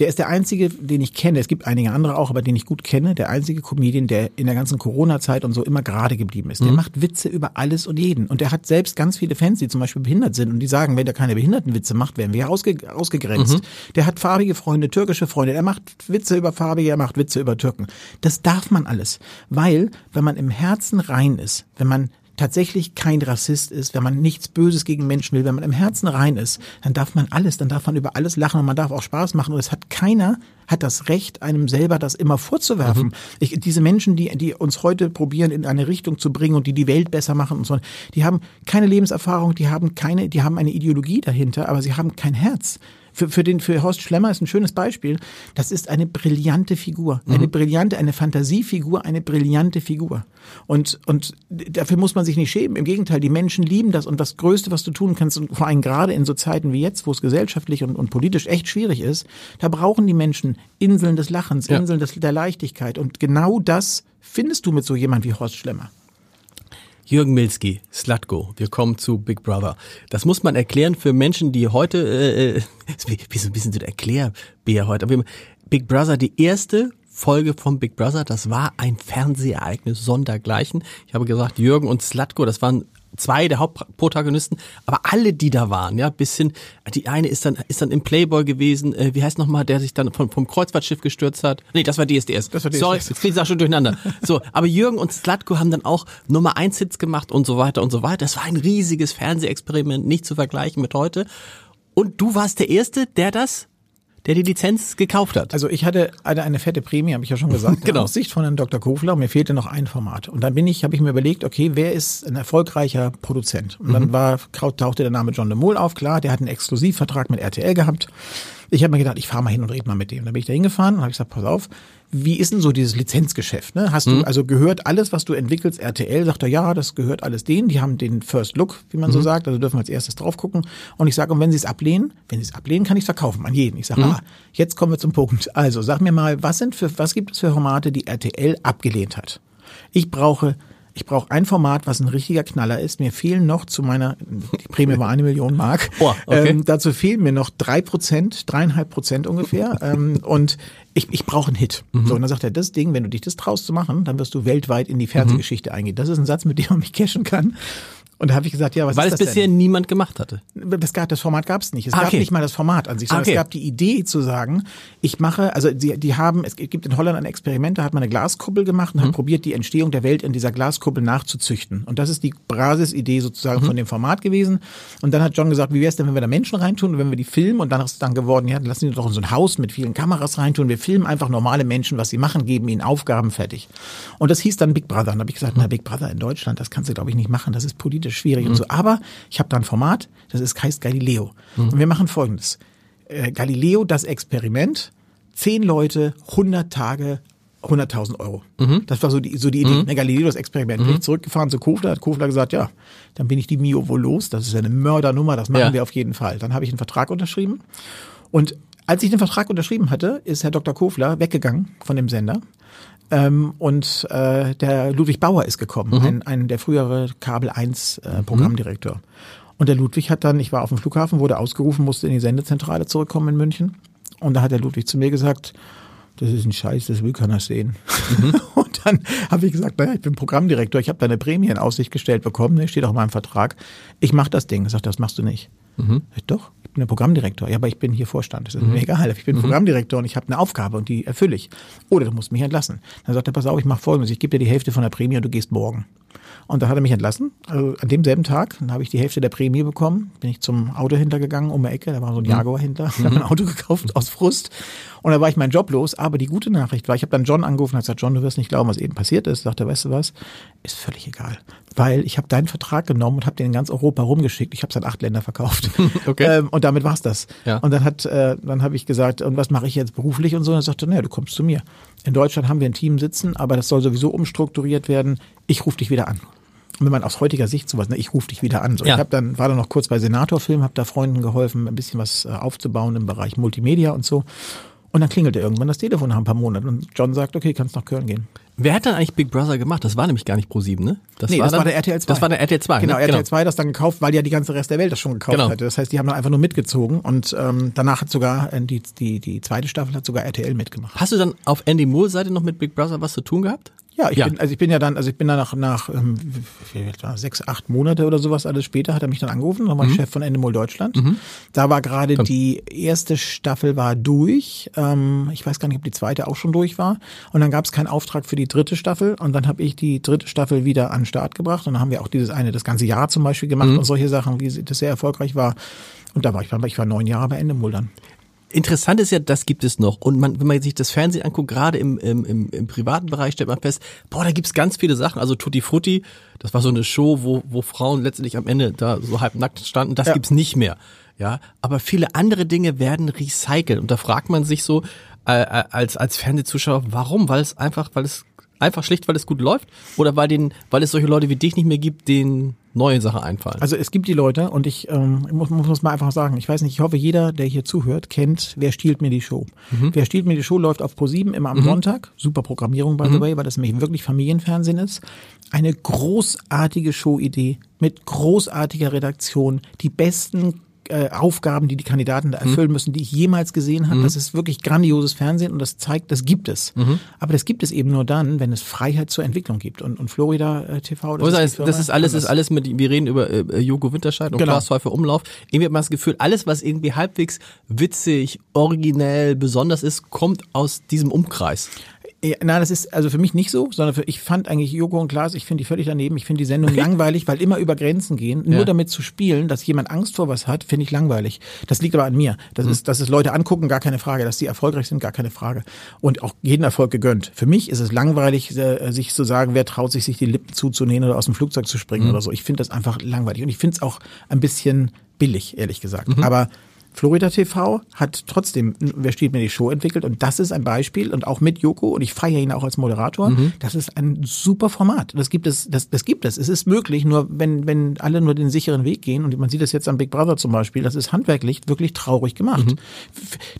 Der ist der einzige, den ich kenne. Es gibt einige andere auch, aber den ich gut kenne. Der einzige Comedian, der in der ganzen Corona-Zeit und so immer gerade geblieben ist. Der mhm. macht Witze über alles und jeden. Und der hat selbst ganz viele Fans, die zum Beispiel behindert sind und die sagen, wenn der keine Behindertenwitze macht, werden wir ausge ausgegrenzt. Mhm. Der hat farbige Freunde, türkische Freunde. Er macht Witze über Farbige, er macht Witze über Türken. Das darf man alles. Weil, wenn man im Herzen rein ist, wenn man tatsächlich kein Rassist ist, wenn man nichts Böses gegen Menschen will, wenn man im Herzen rein ist, dann darf man alles, dann darf man über alles lachen und man darf auch Spaß machen und es hat keiner hat das Recht, einem selber das immer vorzuwerfen. Mhm. Ich, diese Menschen, die, die uns heute probieren, in eine Richtung zu bringen und die die Welt besser machen und so, die haben keine Lebenserfahrung, die haben keine, die haben eine Ideologie dahinter, aber sie haben kein Herz für, für, den, für Horst Schlemmer ist ein schönes Beispiel. Das ist eine brillante Figur. Eine mhm. brillante, eine Fantasiefigur, eine brillante Figur. Und, und dafür muss man sich nicht schämen. Im Gegenteil, die Menschen lieben das. Und das Größte, was du tun kannst, und vor allem gerade in so Zeiten wie jetzt, wo es gesellschaftlich und, und politisch echt schwierig ist, da brauchen die Menschen Inseln des Lachens, ja. Inseln des, der Leichtigkeit. Und genau das findest du mit so jemand wie Horst Schlemmer. Jürgen Milski, Slutko, wir kommen zu Big Brother. Das muss man erklären für Menschen, die heute, äh, äh wie, so ein bisschen so der Erklärbär heute, aber Big Brother, die erste Folge von Big Brother, das war ein Fernsehereignis sondergleichen. Ich habe gesagt, Jürgen und Slutko, das waren zwei der Hauptprotagonisten, aber alle, die da waren, ja, bis hin, die eine ist dann, ist dann im Playboy gewesen, äh, wie heißt nochmal, der sich dann vom, vom Kreuzfahrtschiff gestürzt hat? Nee, das war DSDS. Das war DSDS. Sorry, jetzt klingt auch schon durcheinander. So, aber Jürgen und Slatko haben dann auch Nummer eins Hits gemacht und so weiter und so weiter. Das war ein riesiges Fernsehexperiment, nicht zu vergleichen mit heute. Und du warst der Erste, der das, der die Lizenz gekauft hat. Also ich hatte eine, eine fette Prämie, habe ich ja schon gesagt, Genau. aus Sicht von Herrn Dr. Kofler. Mir fehlte noch ein Format. Und dann bin ich, habe ich mir überlegt, okay, wer ist ein erfolgreicher Produzent? Und dann war, tauchte der Name John de Mol auf. Klar, der hat einen Exklusivvertrag mit RTL gehabt. Ich habe mir gedacht, ich fahre mal hin und rede mal mit dem. Dann bin ich da hingefahren und habe gesagt, pass auf, wie ist denn so dieses Lizenzgeschäft? Ne? Hast du also gehört, alles, was du entwickelst, RTL, sagt er, ja, das gehört alles denen. Die haben den First Look, wie man so sagt, also dürfen wir als erstes drauf gucken. Und ich sage, und wenn sie es ablehnen, wenn sie es ablehnen, kann ich es verkaufen an jeden. Ich sage, ah, jetzt kommen wir zum Punkt. Also sag mir mal, was sind für, was gibt es für Formate, die RTL abgelehnt hat? Ich brauche ich brauche ein Format, was ein richtiger Knaller ist. Mir fehlen noch zu meiner, die Prämie war eine Million Mark. Oh, okay. ähm, dazu fehlen mir noch drei Prozent, dreieinhalb Prozent ungefähr. ähm, und ich, ich brauche einen Hit. Mhm. So, und dann sagt er, das Ding, wenn du dich das traust zu machen, dann wirst du weltweit in die Fernsehgeschichte Mhm. eingehen. Das ist ein Satz, mit dem man mich cashen kann. Und da habe ich gesagt, ja, was Weil ist es das bisher denn? niemand gemacht hatte. Das, gab, das Format gab es nicht. Es Ah, gab okay. nicht mal das Format an sich, sondern Ah, okay. es gab die Idee zu sagen, ich mache, also die, die haben, es gibt in Holland ein Experiment, da hat man eine Glaskuppel gemacht und Mhm. hat probiert, die Entstehung der Welt in dieser Glaskuppel nachzuzüchten. Und das ist die Basisidee sozusagen Mhm. von dem Format gewesen. Und dann hat John gesagt, wie wäre es denn, wenn wir da Menschen reintun und wenn wir die filmen? Und dann ist es dann geworden, ja, lassen die doch in so ein Haus mit vielen Kameras reintun. Wir filmen einfach normale Menschen, was sie machen, geben ihnen Aufgaben fertig. Und das hieß dann Big Brother. Und da habe ich gesagt, na, Big Brother in Deutschland, das kannst du, glaube ich, nicht machen. Das ist politisch schwierig und so. Aber ich habe da ein Format, das ist, heißt Galileo. Und wir machen folgendes. Äh, Galileo, das Experiment, zehn Leute, 100 Tage, 100.000 Euro. Das war so die, so die Idee. Ne, Galileo, das Experiment. Bin ich zurückgefahren zu Kofler, hat Kofler gesagt, ja, dann bin ich die Mio wohl los. Das ist ja eine Mördernummer, das machen Ja. wir auf jeden Fall. Dann habe ich einen Vertrag unterschrieben. Und als ich den Vertrag unterschrieben hatte, ist Herr Dr. Kofler weggegangen von dem Sender. Ähm, und äh, der Ludwig Bauer ist gekommen, ein, ein der frühere Kabel 1 äh, Programmdirektor. Und der Ludwig hat dann, ich war auf dem Flughafen, wurde ausgerufen, musste in die Sendezentrale zurückkommen in München. Und da hat der Ludwig zu mir gesagt, das ist ein Scheiß, das will keiner sehen. Und dann habe ich gesagt, naja, ich bin Programmdirektor, ich habe da eine Prämie in Aussicht gestellt bekommen, ne, steht auch in meinem Vertrag. Ich mache das Ding. Er sagt, das machst du nicht. Sag Ich, doch, ich bin der Programmdirektor. Ja, aber ich bin hier Vorstand. Das ist mir egal. Ich bin Programmdirektor und ich habe eine Aufgabe und die erfülle ich. Oder du musst mich entlassen. Dann sagt er, pass auf, ich mache folgendes. Ich gebe dir die Hälfte von der Prämie und du gehst morgen. Und dann hat er mich entlassen. Also an demselben Tag, dann habe ich die Hälfte der Prämie bekommen, bin ich zum Autohändler gegangen um die Ecke, da war so ein Jaguar-Händler, ich habe ein Auto gekauft aus Frust und da war ich meinen Job los. Aber die gute Nachricht war, ich habe dann John angerufen und gesagt, John, du wirst nicht glauben, was eben passiert ist. Sagt er, weißt du was, ist völlig egal. Weil ich habe deinen Vertrag genommen und habe den in ganz Europa rumgeschickt. Ich habe es an acht Länder verkauft. Okay. Ähm, und damit war's das. Ja. Und dann hat, äh, dann habe ich gesagt, und was mache ich jetzt beruflich und so? Und er sagte, naja, du kommst zu mir. In Deutschland haben wir ein Team sitzen, aber das soll sowieso umstrukturiert werden. Ich rufe dich wieder an. Und wenn man aus heutiger Sicht sowas, ne, ich rufe dich wieder an. So, Ja. Ich habe dann war dann noch kurz bei Senatorfilm, habe da Freunden geholfen, ein bisschen was äh, aufzubauen im Bereich Multimedia und so. Und dann klingelte irgendwann das Telefon nach ein paar Monaten und John sagt, okay, kannst nach Köln gehen. Wer hat dann eigentlich Big Brother gemacht? Das war nämlich gar nicht Pro7, ne? Das nee, das dann, war der RTL 2. Das war der RTL 2. Genau, ne? RTL 2 hat das dann gekauft, weil ja die ganze Rest der Welt das schon gekauft Genau. hatte. Das heißt, die haben dann einfach nur mitgezogen und ähm, danach hat sogar äh, die, die, die zweite Staffel hat sogar RTL mitgemacht. Hast du dann auf Andy Moore Seite noch mit Big Brother was zu tun gehabt? Ja, ich Ja. bin, also ich bin ja dann, also ich bin dann nach, nach ähm, sechs, acht Monate oder sowas alles später, hat er mich dann angerufen, war ich Chef von Endemol Deutschland. Da war gerade die erste Staffel war durch. Ähm, ich weiß gar nicht, ob die zweite auch schon durch war. Und dann gab es keinen Auftrag für die dritte Staffel und dann habe ich die dritte Staffel wieder an den Start gebracht. Und dann haben wir auch dieses eine, das ganze Jahr zum Beispiel gemacht und solche Sachen, wie das sehr erfolgreich war. Und da war ich, ich war neun Jahre bei Endemol dann. Interessant ist ja, das gibt es noch. Und man, wenn man sich das Fernsehen anguckt, gerade im, im, im, im privaten Bereich, stellt man fest, boah, da gibt's ganz viele Sachen. Also Tutti Frutti, das war so eine Show, wo, wo Frauen letztendlich am Ende da so halb nackt standen. Das Ja. gibt's nicht mehr. Ja, aber viele andere Dinge werden recycelt. Und da fragt man sich so äh, äh, als als Fernsehzuschauer, warum? Weil es einfach, weil es einfach schlicht, weil es gut läuft, oder weil den, weil es solche Leute wie dich nicht mehr gibt, denen neue Sachen einfallen. Also es gibt die Leute und ich ähm, muss, muss mal einfach sagen, ich weiß nicht, ich hoffe, jeder, der hier zuhört, kennt, wer stiehlt mir die Show. Wer stiehlt mir die Show läuft auf Pro7 immer am Sonntag. Super Programmierung, by the way, weil das nämlich wirklich Familienfernsehen ist. Eine großartige Showidee mit großartiger Redaktion, die besten äh, Aufgaben, die die Kandidaten da erfüllen müssen, die ich jemals gesehen habe. Das ist wirklich grandioses Fernsehen und das zeigt, das gibt es. Aber das gibt es eben nur dann, wenn es Freiheit zur Entwicklung gibt. Und, und Florida äh, TV, Das, ist, das ist alles, ist alles mit, wir reden über äh, Joko Winterscheid und Genau. Klaas Häufer Umlauf. Irgendwie hat man das Gefühl, alles, was irgendwie halbwegs witzig, originell, besonders ist, kommt aus diesem Umkreis. Ja, nein, das ist also für mich nicht so, sondern für, ich fand eigentlich Joko und Klaas, ich finde die völlig daneben. Ich finde die Sendung langweilig, weil immer über Grenzen gehen. Nur Ja. damit zu spielen, dass jemand Angst vor was hat, finde ich langweilig. Das liegt aber an mir. Mhm. Das ist, dass es Leute angucken, gar keine Frage. Dass die erfolgreich sind, gar keine Frage. Und auch jeden Erfolg gegönnt. Für mich ist es langweilig, äh, sich zu sagen, wer traut sich, sich die Lippen zuzunähen oder aus dem Flugzeug zu Mhm. springen oder so. Ich finde das einfach langweilig. Und ich finde es auch ein bisschen billig, ehrlich gesagt. Mhm. Aber Florida TV hat trotzdem Wer steht mir die Show entwickelt und das ist ein Beispiel und auch mit Joko und ich feiere ihn auch als Moderator. Mhm. Das ist ein super Format. Das gibt es, das, das gibt es. Es ist möglich, nur wenn, wenn alle nur den sicheren Weg gehen und man sieht das jetzt am Big Brother zum Beispiel, das ist handwerklich wirklich traurig gemacht. Mhm.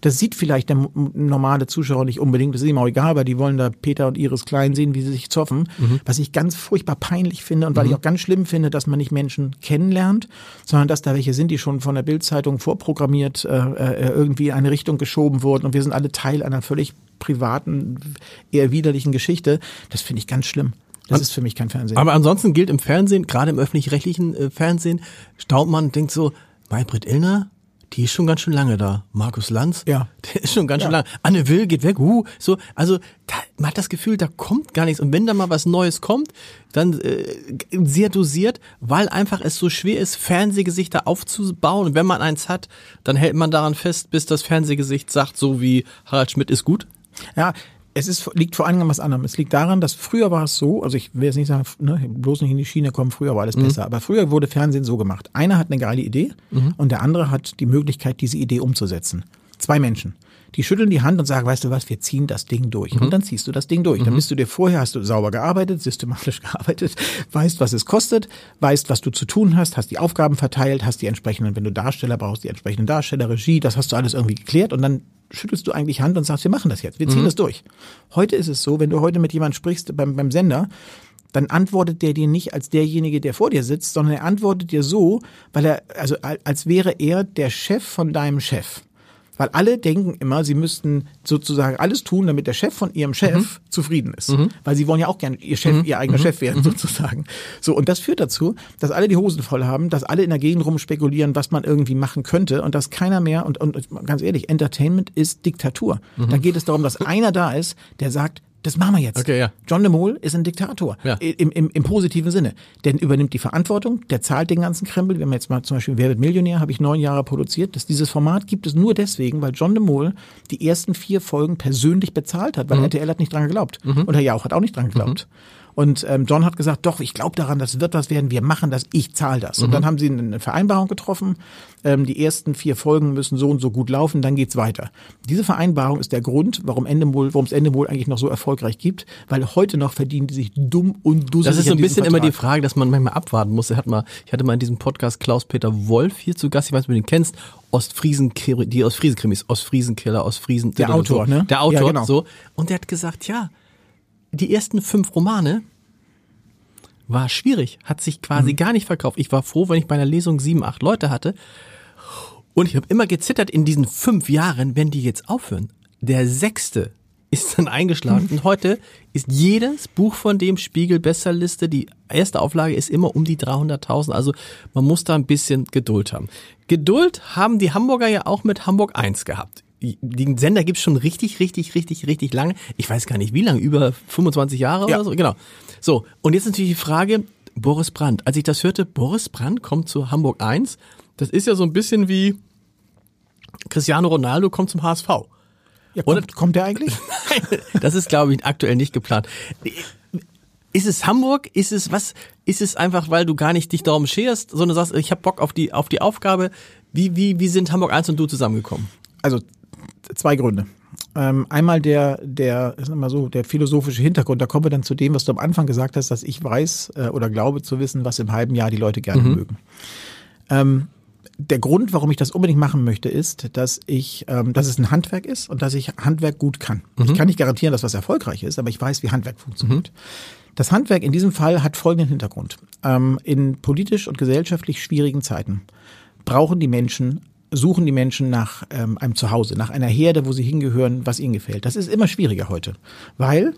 Das sieht vielleicht der normale Zuschauer nicht unbedingt, das ist ihm auch egal, weil die wollen da Peter und Iris Klein sehen, wie sie sich zoffen, Mhm. was ich ganz furchtbar peinlich finde und weil ich auch ganz schlimm finde, dass man nicht Menschen kennenlernt, sondern dass da welche sind, die schon von der Bildzeitung vorprogrammiert äh, äh, irgendwie in eine Richtung geschoben wurden und wir sind alle Teil einer völlig privaten, eher widerlichen Geschichte. Das finde ich ganz schlimm. Das ist für mich kein Fernsehen. Aber ansonsten gilt im Fernsehen, gerade im öffentlich-rechtlichen äh, Fernsehen, staunt man und denkt so, Maybrit Illner, die ist schon ganz schön lange da. Markus Lanz, Ja. der ist schon ganz schön Ja. lange. Anne Will geht weg, uh, so, also da, man hat das Gefühl, da kommt gar nichts. Und wenn da mal was Neues kommt, dann äh, sehr dosiert, weil einfach es so schwer ist, Fernsehgesichter aufzubauen. Und wenn man eins hat, dann hält man daran fest, bis das Fernsehgesicht sagt, so wie Harald Schmidt ist gut. Ja, es ist, liegt vor allem an was anderem. Es liegt daran, dass früher war es so, also ich will jetzt nicht sagen, ne, bloß nicht in die Schiene kommen, früher war alles besser, aber früher wurde Fernsehen so gemacht. Einer hat eine geile Idee und der andere hat die Möglichkeit, diese Idee umzusetzen. Zwei Menschen. Die schütteln die Hand und sagen, weißt du was, wir ziehen das Ding durch. Und dann ziehst du das Ding durch. Dann bist du dir vorher, hast du sauber gearbeitet, systematisch gearbeitet, weißt, was es kostet, weißt, was du zu tun hast, hast die Aufgaben verteilt, hast die entsprechenden, wenn du Darsteller brauchst, die entsprechenden Darsteller, Regie, das hast du alles irgendwie geklärt und dann schüttelst du eigentlich Hand und sagst, wir machen das jetzt, wir ziehen das durch. Heute ist es so, wenn du heute mit jemandem sprichst beim, beim Sender, dann antwortet der dir nicht als derjenige, der vor dir sitzt, sondern er antwortet dir so, weil er, also al- als wäre er der Chef von deinem Chef. Weil alle denken immer, sie müssten sozusagen alles tun, damit der Chef von ihrem Chef zufrieden ist. Weil sie wollen ja auch gerne ihr Chef, ihr eigener Chef werden, sozusagen. So, und das führt dazu, dass alle die Hosen voll haben, dass alle in der Gegend rumspekulieren, was man irgendwie machen könnte und dass keiner mehr, und, und ganz ehrlich, Entertainment ist Diktatur. Da geht es darum, dass einer da ist, der sagt, das machen wir jetzt. Okay, ja. John de Mol ist ein Diktator. Ja. Im, im, Im positiven Sinne. Der übernimmt die Verantwortung, der zahlt den ganzen Krempel. Wir haben jetzt mal zum Beispiel Wer wird Millionär, habe ich neun Jahre produziert. Das, dieses Format gibt es nur deswegen, weil John de Mol die ersten vier Folgen persönlich bezahlt hat, weil Mhm. RTL hat nicht dran geglaubt. Und Herr Jauch hat auch nicht dran geglaubt. Und ähm, John hat gesagt, doch, ich glaube daran, das wird was werden, wir machen das, ich zahle das. Mhm. Und dann haben sie eine Vereinbarung getroffen, ähm, die ersten vier Folgen müssen so und so gut laufen, dann geht's weiter. Diese Vereinbarung ist der Grund, warum Endemol, warum es Endemol eigentlich noch so erfolgreich gibt, weil heute noch verdienen die sich dumm und dusselig Das ist so ein bisschen immer die. Frage, dass man manchmal abwarten muss. Er hat mal, ich hatte mal in diesem Podcast Klaus-Peter Wolf hier zu Gast, ich weiß nicht, ob du den kennst, Ostfriesen, die Ostfriesen-Krimis, Ostfriesenkiller, Ostfriesen. Der Autor, ne? Der Autor, Ja, genau. so. Und der hat gesagt, ja, die ersten fünf Romane war schwierig, hat sich quasi Mhm. gar nicht verkauft. Ich war froh, wenn ich bei einer Lesung sieben, acht Leute hatte. Und ich habe immer gezittert in diesen fünf Jahren, wenn die jetzt aufhören. Der sechste ist dann eingeschlagen. Und heute ist jedes Buch von dem Spiegel Bestsellerliste, die erste Auflage ist immer um die 300.000. Also man muss da ein bisschen Geduld haben. Geduld haben die Hamburger ja auch mit Hamburg 1 gehabt. Den Sender gibt's schon richtig, richtig, richtig, richtig lange. Ich weiß gar nicht wie lange, über 25 Jahre Ja. oder so. Genau. So, und jetzt natürlich die Frage, Boris Brandt. Als ich das hörte, Boris Brandt kommt zu Hamburg 1, das ist ja so ein bisschen wie Cristiano Ronaldo kommt zum HSV. Ja, kommt, kommt der eigentlich? Das ist, glaube ich, aktuell nicht geplant. Ist es Hamburg? Ist es was? Ist es einfach, weil du gar nicht dich darum scherst, sondern sagst, ich habe Bock auf die auf die Aufgabe? Wie wie wie sind Hamburg 1 und du zusammengekommen? Also zwei Gründe. Ähm, einmal der, der, ist immer so, der philosophische Hintergrund. Da kommen wir dann zu dem, was du am Anfang gesagt hast, dass ich weiß äh, oder glaube zu wissen, was im halben Jahr die Leute gerne mögen. Ähm, der Grund, warum ich das unbedingt machen möchte, ist, dass ich, ähm, dass es ein Handwerk ist und dass ich Handwerk gut kann. Ich kann nicht garantieren, dass was erfolgreich ist, aber ich weiß, wie Handwerk funktioniert. Das Handwerk in diesem Fall hat folgenden Hintergrund. Ähm, in politisch und gesellschaftlich schwierigen Zeiten brauchen die Menschen suchen die Menschen nach ähm, einem Zuhause, nach einer Herde, wo sie hingehören, was ihnen gefällt. Das ist immer schwieriger heute, weil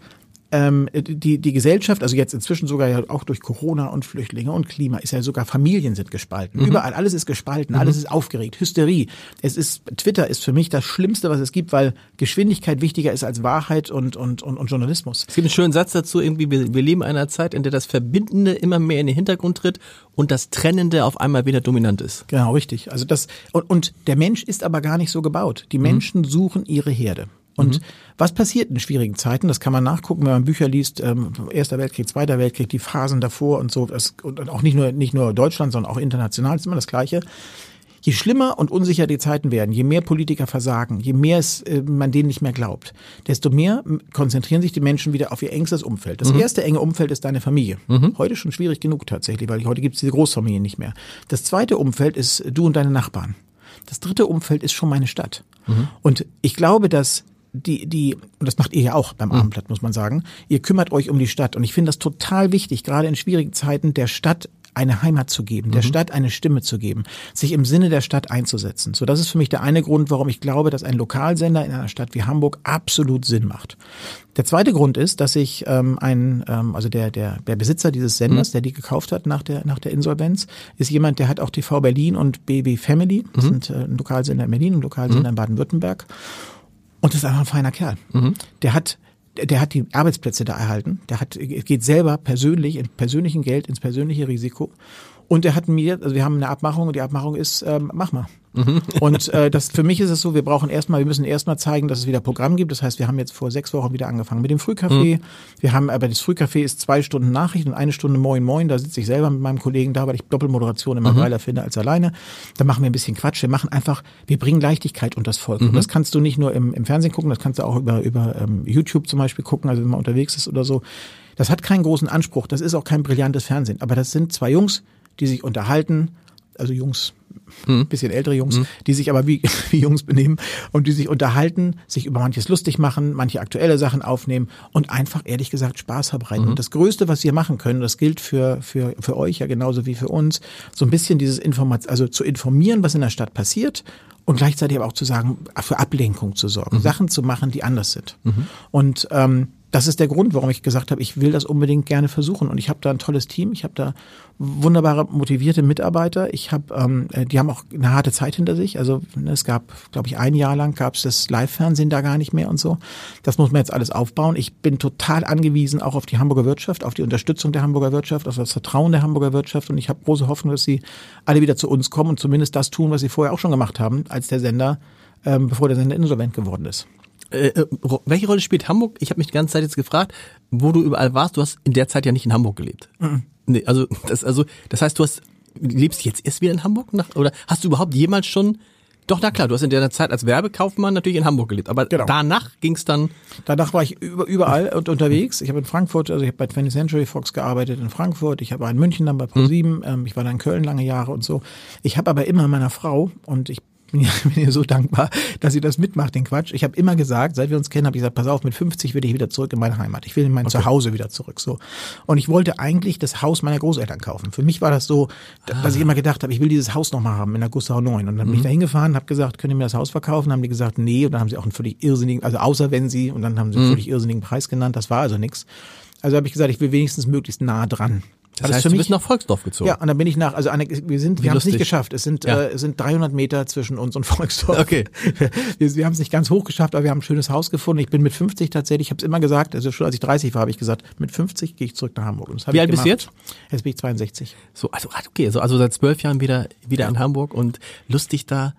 ähm, die, die Gesellschaft, also jetzt inzwischen sogar ja auch durch Corona und Flüchtlinge und Klima, ist ja sogar Familien sind gespalten. Mhm. Überall, alles ist gespalten, mhm. alles ist aufgeregt, Hysterie. Es ist, Twitter ist für mich das Schlimmste, was es gibt, weil Geschwindigkeit wichtiger ist als Wahrheit und, und, und, und Journalismus. Es gibt einen schönen Satz dazu, irgendwie, wir, wir leben in einer Zeit, in der das Verbindende immer mehr in den Hintergrund tritt und das Trennende auf einmal wieder dominant ist. Genau, richtig. Also das, und, und der Mensch ist aber gar nicht so gebaut. Die mhm. Menschen mhm. suchen ihre Herde. Und mhm. was passiert in schwierigen Zeiten? Das kann man nachgucken, wenn man Bücher liest, ähm, Erster Weltkrieg, Zweiter Weltkrieg, die Phasen davor und so. Das, und auch nicht nur, nicht nur Deutschland, sondern auch international ist immer das Gleiche. Je schlimmer und unsicher die Zeiten werden, je mehr Politiker versagen, je mehr es, äh, man denen nicht mehr glaubt, desto mehr konzentrieren sich die Menschen wieder auf ihr engstes Umfeld. Das mhm. erste enge Umfeld ist deine Familie. Mhm. Heute schon schwierig genug tatsächlich, weil heute gibt es diese Großfamilien nicht mehr. Das zweite Umfeld ist du und deine Nachbarn. Das dritte Umfeld ist schon meine Stadt. Mhm. Und ich glaube, dass die, die, und das macht ihr ja auch beim mhm. Abendblatt, muss man sagen, ihr kümmert euch um die Stadt. Und ich finde das total wichtig, gerade in schwierigen Zeiten der Stadt eine Heimat zu geben, der mhm. Stadt eine Stimme zu geben, sich im Sinne der Stadt einzusetzen. So, das ist für mich der eine Grund, warum ich glaube, dass ein Lokalsender in einer Stadt wie Hamburg absolut Sinn macht. Der zweite Grund ist, dass ich ähm, ein, ähm, also der, der, der Besitzer dieses Senders, mhm. der die gekauft hat nach der, nach der Insolvenz, ist jemand, der hat auch TV Berlin und BB Family, das mhm. sind äh, ein Lokalsender in Berlin und Lokalsender mhm. in Baden-Württemberg. Und das ist einfach ein feiner Kerl. Mhm. Der hat der hat die Arbeitsplätze da erhalten. Der hat, geht selber persönlich, in persönlichen Geld ins persönliche Risiko. Und er hat mir, also wir haben eine Abmachung und die Abmachung ist, ähm, mach mal. Mhm. Und äh, das für mich ist es so, wir brauchen erstmal, wir müssen erstmal zeigen, dass es wieder Programm gibt. Das heißt, wir haben jetzt vor sechs Wochen wieder angefangen mit dem Frühcafé. Mhm. Wir haben, aber das Frühcafé ist zwei Stunden Nachricht und eine Stunde Moin Moin. Da sitze ich selber mit meinem Kollegen da, weil ich Doppelmoderation immer mhm. geiler finde als alleine. Da machen wir ein bisschen Quatsch. Wir machen einfach, wir bringen Leichtigkeit unter das Volk. Mhm. Und das kannst du nicht nur im, im Fernsehen gucken, das kannst du auch über, über ähm, YouTube zum Beispiel gucken, also wenn man unterwegs ist oder so. Das hat keinen großen Anspruch. Das ist auch kein brillantes Fernsehen. Aber das sind zwei Jungs, die sich unterhalten, also Jungs, hm. bisschen ältere Jungs, hm. die sich aber wie, wie Jungs benehmen und die sich unterhalten, sich über manches lustig machen, manche aktuelle Sachen aufnehmen und einfach ehrlich gesagt Spaß verbreiten. Mhm. Und das Größte, was wir machen können, das gilt für, für, für euch ja genauso wie für uns, so ein bisschen dieses Informat also zu informieren, was in der Stadt passiert und gleichzeitig aber auch zu sagen, für Ablenkung zu sorgen, mhm. Sachen zu machen, die anders sind. Mhm. Und ähm, das ist der Grund, warum ich gesagt habe, ich will das unbedingt gerne versuchen. Und ich habe da ein tolles Team, ich habe da wunderbare, motivierte Mitarbeiter. Ich habe, ähm, äh, die haben auch eine harte Zeit hinter sich. Also ne, es gab, glaube ich, ein Jahr lang gab es das Live-Fernsehen da gar nicht mehr und so. Das muss man jetzt alles aufbauen. Ich bin total angewiesen auch auf die Hamburger Wirtschaft, auf die Unterstützung der Hamburger Wirtschaft, auf das Vertrauen der Hamburger Wirtschaft. Und ich habe große Hoffnung, dass sie alle wieder zu uns kommen und zumindest das tun, was sie vorher auch schon gemacht haben, als der Sender, ähm, bevor der Sender insolvent geworden ist. Äh, äh welche Rolle spielt Hamburg? Ich habe mich die ganze Zeit jetzt gefragt, wo du überall warst. Du hast in der Zeit ja nicht in Hamburg gelebt. Mhm. Nee, also das, also das heißt, du hast lebst jetzt erst wieder in Hamburg nach, oder hast du überhaupt jemals schon doch, na klar, du hast in der Zeit als Werbekaufmann natürlich in Hamburg gelebt, aber genau. danach ging's dann. Danach war ich überall und unterwegs. Ich habe in Frankfurt, also ich habe bei 20th Century Fox gearbeitet in Frankfurt, ich habe in München dann bei ProSieben, mhm. ich war dann in Köln lange Jahre und so. Ich habe aber immer meiner Frau und ich bin ihr, bin ihr so dankbar, dass sie das mitmacht, den Quatsch. Ich habe immer gesagt, seit wir uns kennen, habe ich gesagt, pass auf, mit 50 will ich wieder zurück in meine Heimat. Ich will in mein okay. Zuhause wieder zurück. So. Und ich wollte eigentlich das Haus meiner Großeltern kaufen. Für mich war das so, ah. dass ich immer gedacht habe, ich will dieses Haus nochmal haben in der Gussau 9. Und dann bin ich mhm. da hingefahren, habe gesagt, könnt ihr mir das Haus verkaufen? Dann haben die gesagt, nee. Und dann haben sie auch einen völlig irrsinnigen, also außer wenn sie, und dann haben sie einen mhm. völlig irrsinnigen Preis genannt. Das war also nichts. Also habe ich gesagt, ich will wenigstens möglichst nah dran. Das heißt, für mich, du bist nach Volksdorf gezogen. Ja, und dann bin ich nach, also eine, wir sind, Wie wir haben es nicht geschafft. Es sind, ja. äh, es sind 300 Meter zwischen uns und Volksdorf. Okay. Wir, wir haben es nicht ganz hoch geschafft, aber wir haben ein schönes Haus gefunden. Ich bin mit 50 tatsächlich, ich habe es immer gesagt, also schon als ich 30 war, habe ich gesagt, mit 50 gehe ich zurück nach Hamburg. Und das Wie alt bist du jetzt? Jetzt bin ich 62. So, also okay, also, also seit zwölf Jahren wieder wieder ja. in Hamburg und lustig da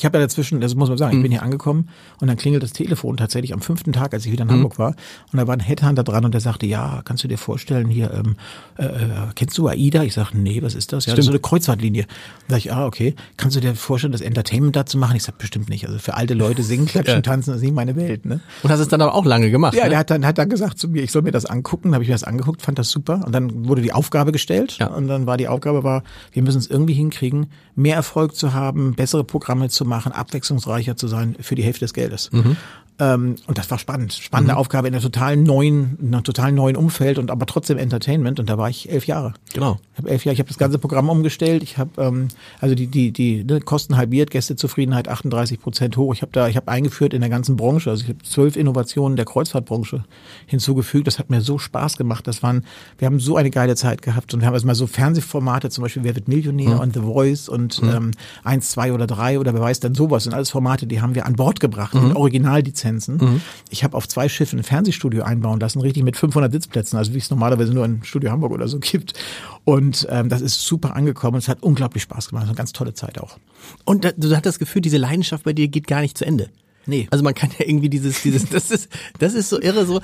ich habe ja dazwischen, das muss man sagen, ich bin mhm. hier angekommen und dann klingelt das Telefon tatsächlich am fünften Tag, als ich wieder in mhm. Hamburg war. Und da war ein Headhunter dran und der sagte, ja, kannst du dir vorstellen, hier, ähm, äh, äh kennst du AIDA? Ich sage, nee, was ist das? Ja, das ist so eine Kreuzfahrtlinie. Da sag ich, ah, okay. Kannst du dir vorstellen, das Entertainment da zu machen? Ich sag, bestimmt nicht. Also für alte Leute singen, klatschen, ja. tanzen, das ist nicht meine Welt. Ne? Und hast es dann aber auch lange gemacht. Ja, ne? der hat dann, hat dann gesagt zu mir, ich soll mir das angucken. Habe ich mir das angeguckt, fand das super. Und dann wurde die Aufgabe gestellt. Ja. Und dann war die Aufgabe war, wir müssen es irgendwie hinkriegen, mehr Erfolg zu haben, bessere Programme zu machen, abwechslungsreicher zu sein für die Hälfte des Geldes. Mhm. Ähm, und das war spannend. Spannende Mhm. Aufgabe in einer total neuen, in einem total neuen Umfeld und aber trotzdem Entertainment. Und da war ich elf Jahre. Genau. Ich habe elf Jahre, ich habe das ganze Programm umgestellt. Ich habe ähm, also die die die ne, Kosten halbiert, Gästezufriedenheit 38 Prozent hoch. Ich habe da ich habe eingeführt in der ganzen Branche, also ich habe zwölf Innovationen der Kreuzfahrtbranche hinzugefügt. Das hat mir so Spaß gemacht. Das waren wir haben so eine geile Zeit gehabt und wir haben also mal so Fernsehformate, zum Beispiel Wer wird Millionär und The Voice und ähm, eins, zwei oder drei oder wer weiß denn sowas. Und alles Formate, die haben wir an Bord gebracht mit Originallizenzen. Ich habe auf zwei Schiffen ein Fernsehstudio einbauen lassen, richtig mit 500 Sitzplätzen, also wie es normalerweise nur in Studio Hamburg oder so gibt. Und ähm, das ist super angekommen. Es hat unglaublich Spaß gemacht. War eine ganz tolle Zeit auch. Und da, du hast das Gefühl, diese Leidenschaft bei dir geht gar nicht zu Ende. Nee. Also man kann ja irgendwie dieses, dieses, das ist, das ist so irre, so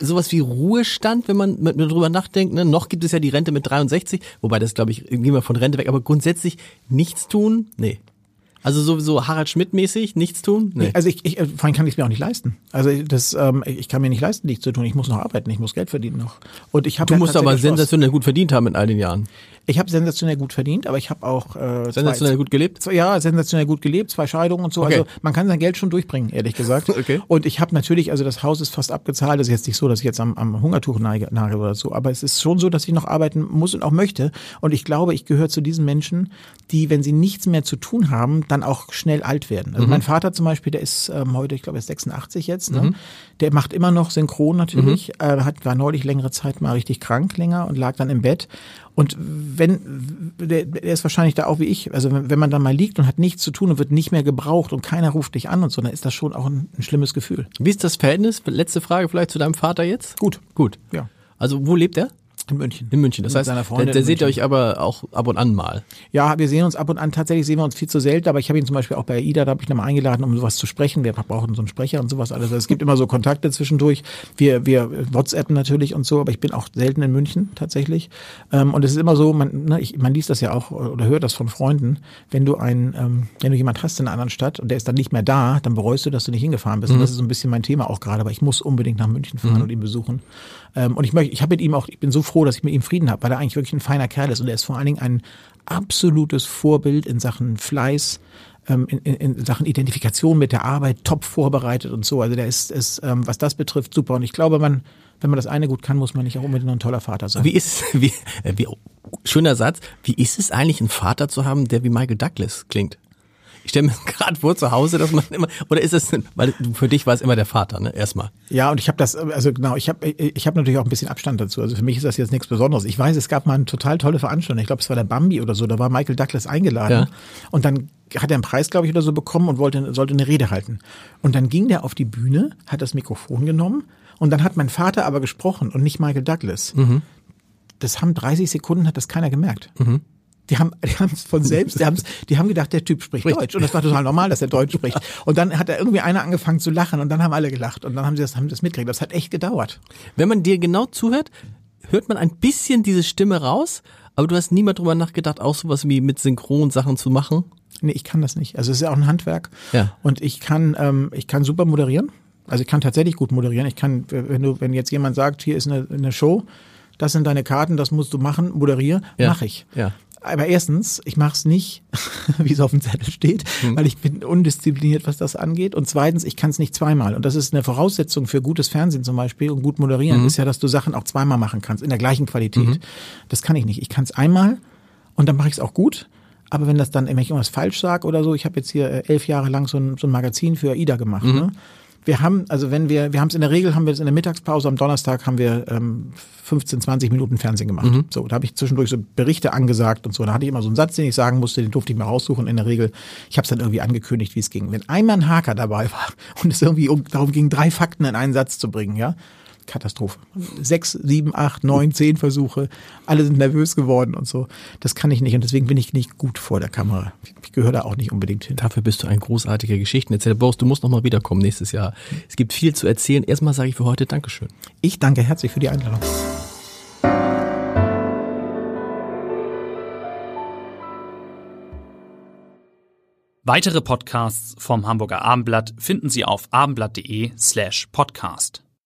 sowas wie Ruhestand, wenn man mit, mit drüber nachdenkt. Ne? Noch gibt es ja die Rente mit 63, wobei das glaube ich, gehen wir von Rente weg, aber grundsätzlich nichts tun, nee. Also sowieso Harald Schmidt mäßig, nichts tun, nee. Also ich, ich vor allem kann ich es mir auch nicht leisten. Also das, ähm, ich kann mir nicht leisten, nichts zu tun. Ich muss noch arbeiten, ich muss Geld verdienen noch. Und ich habe Du musst aber sensationell gut verdient haben in all den Jahren. Ich habe sensationell gut verdient, aber ich habe auch äh, Sensationell zwei, gut gelebt? Zwei, ja, sensationell gut gelebt, zwei Scheidungen und so. Okay. Also man kann sein Geld schon durchbringen, ehrlich gesagt. Okay. Und ich habe natürlich, also das Haus ist fast abgezahlt. Das ist jetzt nicht so, dass ich jetzt am, am Hungertuch neige, nage oder so. Aber es ist schon so, dass ich noch arbeiten muss und auch möchte. Und ich glaube, ich gehöre zu diesen Menschen, die, wenn sie nichts mehr zu tun haben, dann auch schnell alt werden. Also mein Vater zum Beispiel, der ist ähm, heute, ich glaube, er ist 86 jetzt. Ne? Der macht immer noch Synchron natürlich. Äh, hat war neulich längere Zeit mal richtig krank länger und lag dann im Bett. Und wenn, der, der ist wahrscheinlich da auch wie ich, also wenn, wenn man dann mal liegt und hat nichts zu tun und wird nicht mehr gebraucht und keiner ruft dich an und so, dann ist das schon auch ein, ein schlimmes Gefühl. Wie ist das Verhältnis? Letzte Frage vielleicht zu deinem Vater jetzt? Gut. Gut. Ja. Also wo lebt er? In München. In München. Das Mit heißt, da, da seht ihr euch aber auch ab und an mal. Ja, wir sehen uns ab und an, tatsächlich sehen wir uns viel zu selten, aber ich habe ihn zum Beispiel auch bei AIDA, da habe ich ihn mal eingeladen, um sowas zu sprechen. Wir brauchen so einen Sprecher und sowas alles. Also es gibt immer so Kontakte zwischendurch. Wir, wir WhatsAppen natürlich und so, aber ich bin auch selten in München tatsächlich. Ähm, und es ist immer so, man, ne, ich, man liest das ja auch oder hört das von Freunden, wenn du ein, ähm, wenn du jemand hast in einer anderen Stadt und der ist dann nicht mehr da, dann bereust du, dass du nicht hingefahren bist. Und das ist so ein bisschen mein Thema auch gerade, aber ich muss unbedingt nach München fahren und ihn besuchen. Ähm, und ich möchte, ich habe mit ihm auch, ich bin so froh, dass ich mit ihm Frieden habe, weil er eigentlich wirklich ein feiner Kerl ist und er ist vor allen Dingen ein absolutes Vorbild in Sachen Fleiß, ähm, in, in, in Sachen Identifikation mit der Arbeit, top vorbereitet und so. Also der ist, ist ähm, was das betrifft, super. Und ich glaube, man, wenn man das eine gut kann, muss man nicht auch unbedingt noch ein toller Vater sein. Wie ist wie, äh, wie schöner Satz? Wie ist es eigentlich, einen Vater zu haben, der wie Michael Douglas klingt? Ich stelle mir gerade vor zu Hause, dass man immer oder ist es weil du- für dich war es immer der Vater, ne? Erstmal. Ja, und ich habe das, also genau, ich habe ich hab natürlich auch ein bisschen Abstand dazu. Also für mich ist das jetzt nichts Besonderes. Ich weiß, es gab mal eine total tolle Veranstaltung. Ich glaube, es war der Bambi oder so. Da war Michael Douglas eingeladen. Ja. Und dann hat er einen Preis, glaube ich, oder so bekommen und wollte, sollte eine Rede halten. Und dann ging der auf die Bühne, hat das Mikrofon genommen und dann hat mein Vater aber gesprochen und nicht Michael Douglas. Das haben 30 Sekunden, hat das keiner gemerkt. Die haben, die haben es von selbst, die, haben's, die haben gedacht, der Typ spricht, Deutsch. Und das war total normal, dass er Deutsch spricht. Und dann hat er irgendwie einer angefangen zu lachen und dann haben alle gelacht und dann haben sie das, haben das mitgekriegt. Das hat echt gedauert. Wenn man dir genau zuhört, hört man ein bisschen diese Stimme raus, aber du hast niemand drüber nachgedacht, auch sowas wie mit Synchronsachen zu machen. Nee, ich kann das nicht. Also es ist ja auch ein Handwerk. Ja. Und ich kann, ähm, ich kann super moderieren. Also ich kann tatsächlich gut moderieren. Ich kann, wenn du, wenn jetzt jemand sagt, hier ist eine, eine Show, das sind deine Karten, das musst du machen, moderiere, Ja. mache ich. Ja. Aber erstens, ich mache es nicht, wie es auf dem Zettel steht, Hm. weil ich bin undiszipliniert, was das angeht. Und zweitens, ich kann es nicht zweimal. Und das ist eine Voraussetzung für gutes Fernsehen zum Beispiel und gut moderieren, ist ja, dass du Sachen auch zweimal machen kannst, in der gleichen Qualität. Das kann ich nicht. Ich kann es einmal und dann mache ich es auch gut. Aber wenn das dann, wenn ich irgendwas falsch sage oder so, ich habe jetzt hier äh, elf Jahre lang so ein, so ein Magazin für AIDA gemacht. Ne? Wir haben, also wenn wir, wir haben es in der Regel, haben wir es in der Mittagspause am Donnerstag haben wir ähm, 15, 20 Minuten Fernsehen gemacht. So, da habe ich zwischendurch so Berichte angesagt und so. Da hatte ich immer so einen Satz, den ich sagen musste, den durfte ich mir raussuchen in der Regel. Ich habe es dann irgendwie angekündigt, wie es ging. Wenn einmal ein Haker dabei war und es irgendwie um, darum ging, drei Fakten in einen Satz zu bringen, ja, Katastrophe. Sechs, sieben, acht, neun, zehn Versuche. Alle sind nervös geworden und so. Das kann ich nicht und deswegen bin ich nicht gut vor der Kamera. Ich gehöre da auch nicht unbedingt hin. Dafür bist du ein großartiger Geschichtenerzähler. Boris, du musst noch mal wiederkommen nächstes Jahr. Es gibt viel zu erzählen. Erstmal sage ich für heute Dankeschön. Ich danke herzlich für die Einladung. Weitere Podcasts vom Hamburger Abendblatt finden Sie auf abendblatt.de slash podcast.